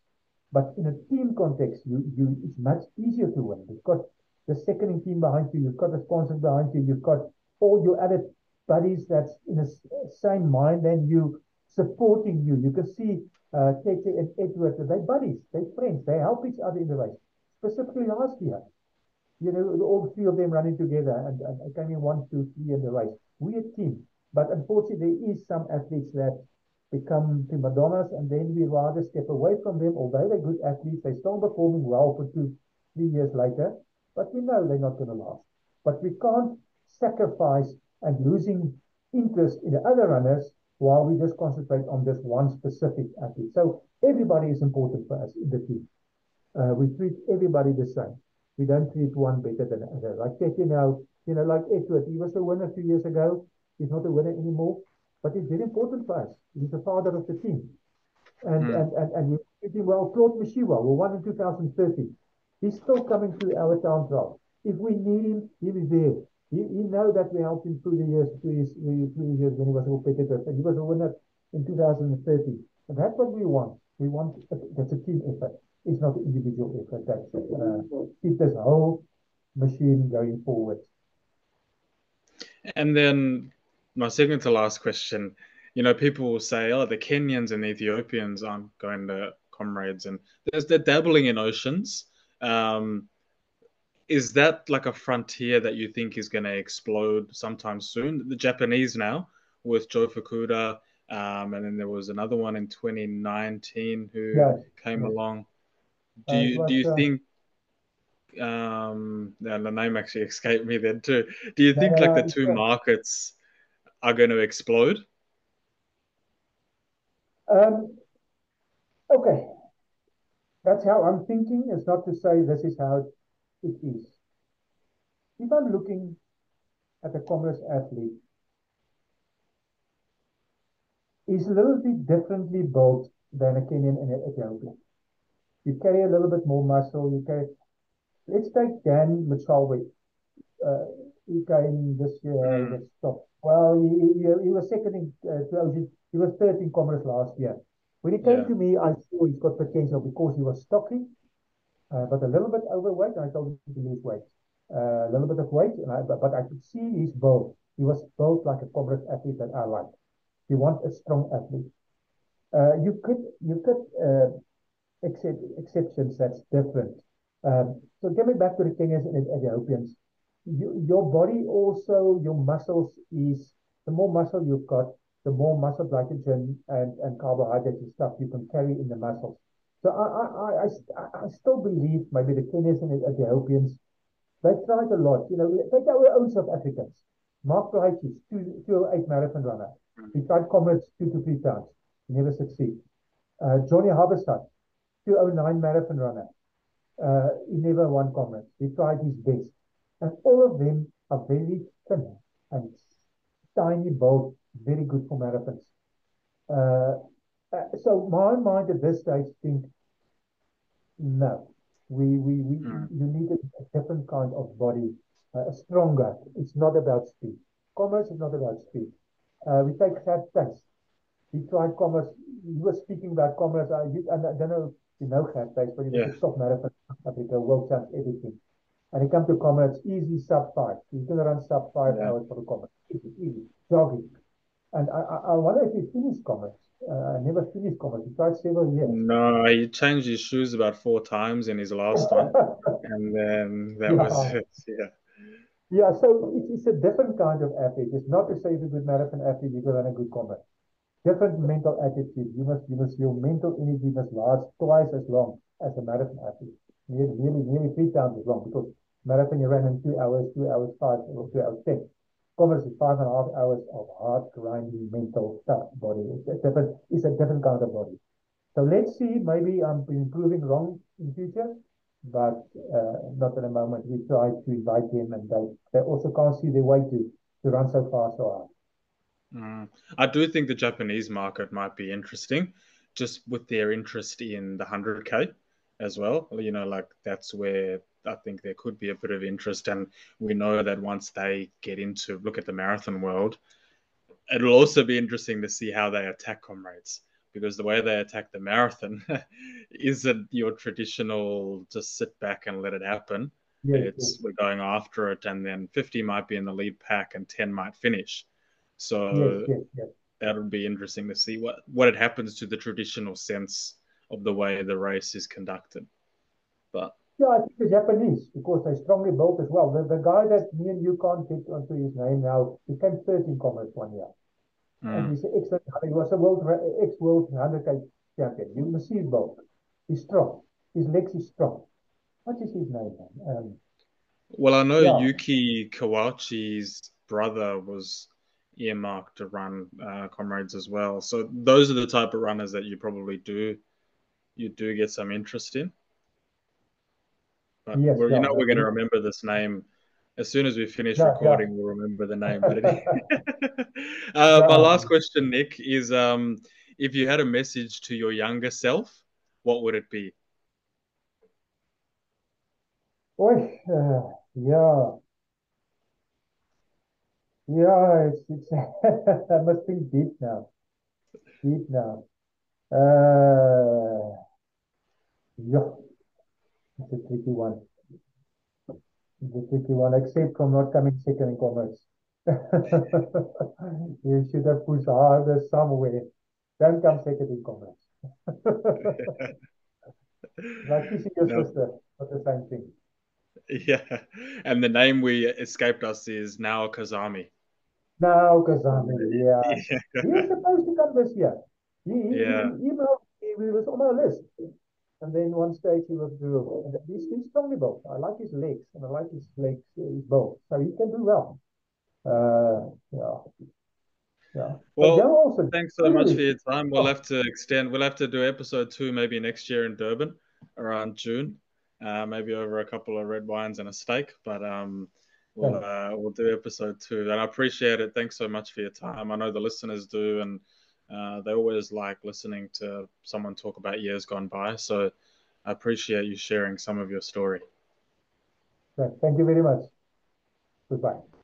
[SPEAKER 3] But in a team context, you, you it's much easier to win. Got the second team behind you, you've got the sponsors behind you, you've got all your other buddies that's in the same mind and you supporting you. You can see uh, and Edward, they're buddies, they're friends, they help each other in the race. Specifically last year, you know, all three of them running together and, and came in one, two, three in the race. We're a team. But unfortunately, there is some athletes that become prima donnas, and then we rather step away from them. Although they're good athletes, they're still performing well for two, three years later, but we know they're not going to last. But we can't sacrifice and losing interest in the other runners while we just concentrate on this one specific athlete. So everybody is important for us in the team. Uh, we treat everybody the same. We don't treat one better than the other. Like Tete now, you know, like Edward, he was a winner a few years ago. He's not a winner anymore. But he's very important for us. He's the father of the team. And mm. and, and, and we treat him well. Claude Moshiywa, who won in 2013. He's still coming through our town. If we need him, he'll be there. He, he know that we helped him through the years, through his, through his years when he was a competitor. And he was a winner in 2013. And that's what we want. We want that's a team effort. It's not an individual effort. That's uh, keep this whole machine going forward.
[SPEAKER 2] And then my second to last question, you know, people will say, oh, the Kenyans and the Ethiopians aren't going to comrades, and they're dabbling in oceans. Um, is that like a frontier that you think is going to explode sometime soon? The Japanese now with Joe Fukuda, um, and then there was another one in 2019 who yes. came yes. along. Do uh, you do you uh, think? Um, the name actually escaped me then too. Do you think like the two markets are going to explode?
[SPEAKER 3] Um, okay. That's how I'm thinking. It's not to say this is how it is. If I'm looking at a Comrades athlete, he's a little bit differently built than a Kenyan and an Ethiopian. You carry a little bit more muscle. You carry. Let's take Dan Moselakwe. Uh, he came this year.
[SPEAKER 2] Mm.
[SPEAKER 3] Stop. Well, he, he, he was second in uh, He was third in Comrades last year. When he came
[SPEAKER 2] Yeah.
[SPEAKER 3] to me, I saw he's got potential because he was stocky, uh, but a little bit overweight. I told him to lose weight, uh, a little bit of weight, and I, but, but I could see his build. He was built like a Comrades athlete that I like. You want a strong athlete. Uh, you could you could uh, accept exceptions that's different. Um, so coming back to the Kenyans and the Ethiopians, you, your body also your muscles is the more muscle you've got, the more muscle glycogen and, and carbohydrates and stuff you can carry in the muscles. So I I, I, I, still believe maybe the Kenyans and the Ethiopians they tried a lot. You know, take our own South Africans. Mark Brightjes, two two oh eight marathon runner. He tried comrades two to three times. He never succeed. Uh, Johnny Halberstadt, 209 marathon runner. Uh, he never won comrades. He tried his best. And all of them are very thin and tiny build, very good for marathons. Uh, uh, so my mind at this stage think, no, we we, we
[SPEAKER 2] Mm.
[SPEAKER 3] you need a, a different kind of body, uh, a stronger. It's not about speed. Comrades is not about speed. Uh, we take Gert Thys. He tried Comrades. He was speaking about Comrades. I, you, and I don't know if you know Gert but was
[SPEAKER 2] Yeah.
[SPEAKER 3] a top marathon Africa, world champ, everything. And he come to Comrades, easy sub five. He's going to run sub five
[SPEAKER 2] Yeah.
[SPEAKER 3] hours for the Comrades. Easy, easy, jogging. And I, I, I wonder if he finished Comrades. Uh, I never finished Comrades. He tried several years.
[SPEAKER 2] No, he changed his shoes about four times in his last one, and then that was
[SPEAKER 3] Yeah.
[SPEAKER 2] it. Yeah.
[SPEAKER 3] Yeah, so it's, it's a different kind of athlete. It's not to say if you're a good marathon athlete, you can run a good combat. Different mental attitude. You must, you must, your mental energy must last twice as long as a marathon athlete. Nearly, nearly, three times as long because marathon you run in two hours, two hours five, or two hours ten. Comrades is five and a half hours of hard, grinding, mental, tough body. It's a different, it's a different kind of body. So let's see, maybe I'm improving wrong in future, but uh, not at the moment. We try to invite them and they, they also can't see their way to, to run so fast so hard.
[SPEAKER 2] Mm. I do think the Japanese market might be interesting, just with their interest in the 100K as well. You know, like that's where I think there could be a bit of interest. And we know that once they get into look at the marathon world, it'll also be interesting to see how they attack comrades because the way they attack the marathon isn't your traditional just sit back and let it happen.
[SPEAKER 3] Yes,
[SPEAKER 2] It's
[SPEAKER 3] yes,
[SPEAKER 2] we're going after it, and then 50 might be in the lead pack and 10 might finish. So
[SPEAKER 3] yes, yes, yes.
[SPEAKER 2] that would be interesting to see what what it happens to the traditional sense of the way the race is conducted. But
[SPEAKER 3] Yeah, I think the Japanese, because they strongly built as well. The, the guy that me and you can't get onto his name now, he came third in Comrades one year. And
[SPEAKER 2] mm,
[SPEAKER 3] he's an excellent, he was a world, ex-world 100K champion. You must see bulk. He's strong. His legs is strong. What is his name. Um,
[SPEAKER 2] well, I know
[SPEAKER 3] Yeah.
[SPEAKER 2] Yuki Kawauchi's brother was earmarked to run uh, comrades as well. So those are the type of runners that you probably do you do get some interest in.
[SPEAKER 3] Yes,
[SPEAKER 2] we're, you know we're going to remember this name as soon as we finish
[SPEAKER 3] Yeah, yeah.
[SPEAKER 2] recording. We'll remember the name. Uh, my last question, Nick, is um, if you had a message to your younger self, what would it be?
[SPEAKER 3] Oy, uh, yeah. Yeah, it's, it's I must think deep now. Deep now. Uh, yeah, it's a tricky one. It's a tricky one, except from not coming second in Comrades. You should have pushed harder somewhere. Don't come second in Comrades. Like kissing your
[SPEAKER 2] No.
[SPEAKER 3] sister, not the same thing.
[SPEAKER 2] Yeah, and the name we escaped us is Nao Kazami.
[SPEAKER 3] Now, Kazami, yeah.
[SPEAKER 2] Yeah.
[SPEAKER 3] He was supposed to come this year. He, he,
[SPEAKER 2] Yeah.
[SPEAKER 3] he emailed me, he was on my list. And then one stage he withdrew. And he's, he's strongly built. I like his legs and I like his legs, his build. So he can do well. Uh, yeah. Yeah.
[SPEAKER 2] Well,
[SPEAKER 3] also,
[SPEAKER 2] Thanks so much for your time. We'll have to extend. We'll have to do episode two maybe next year in Durban around June. uh, maybe over a couple of red wines and a steak. But um, we'll uh, we'll do episode two, and I appreciate it. Thanks so much for your time. I know the listeners do, and uh, they always like listening to someone talk about years gone by. So I appreciate you sharing some of your story.
[SPEAKER 3] Thank you very much. Goodbye.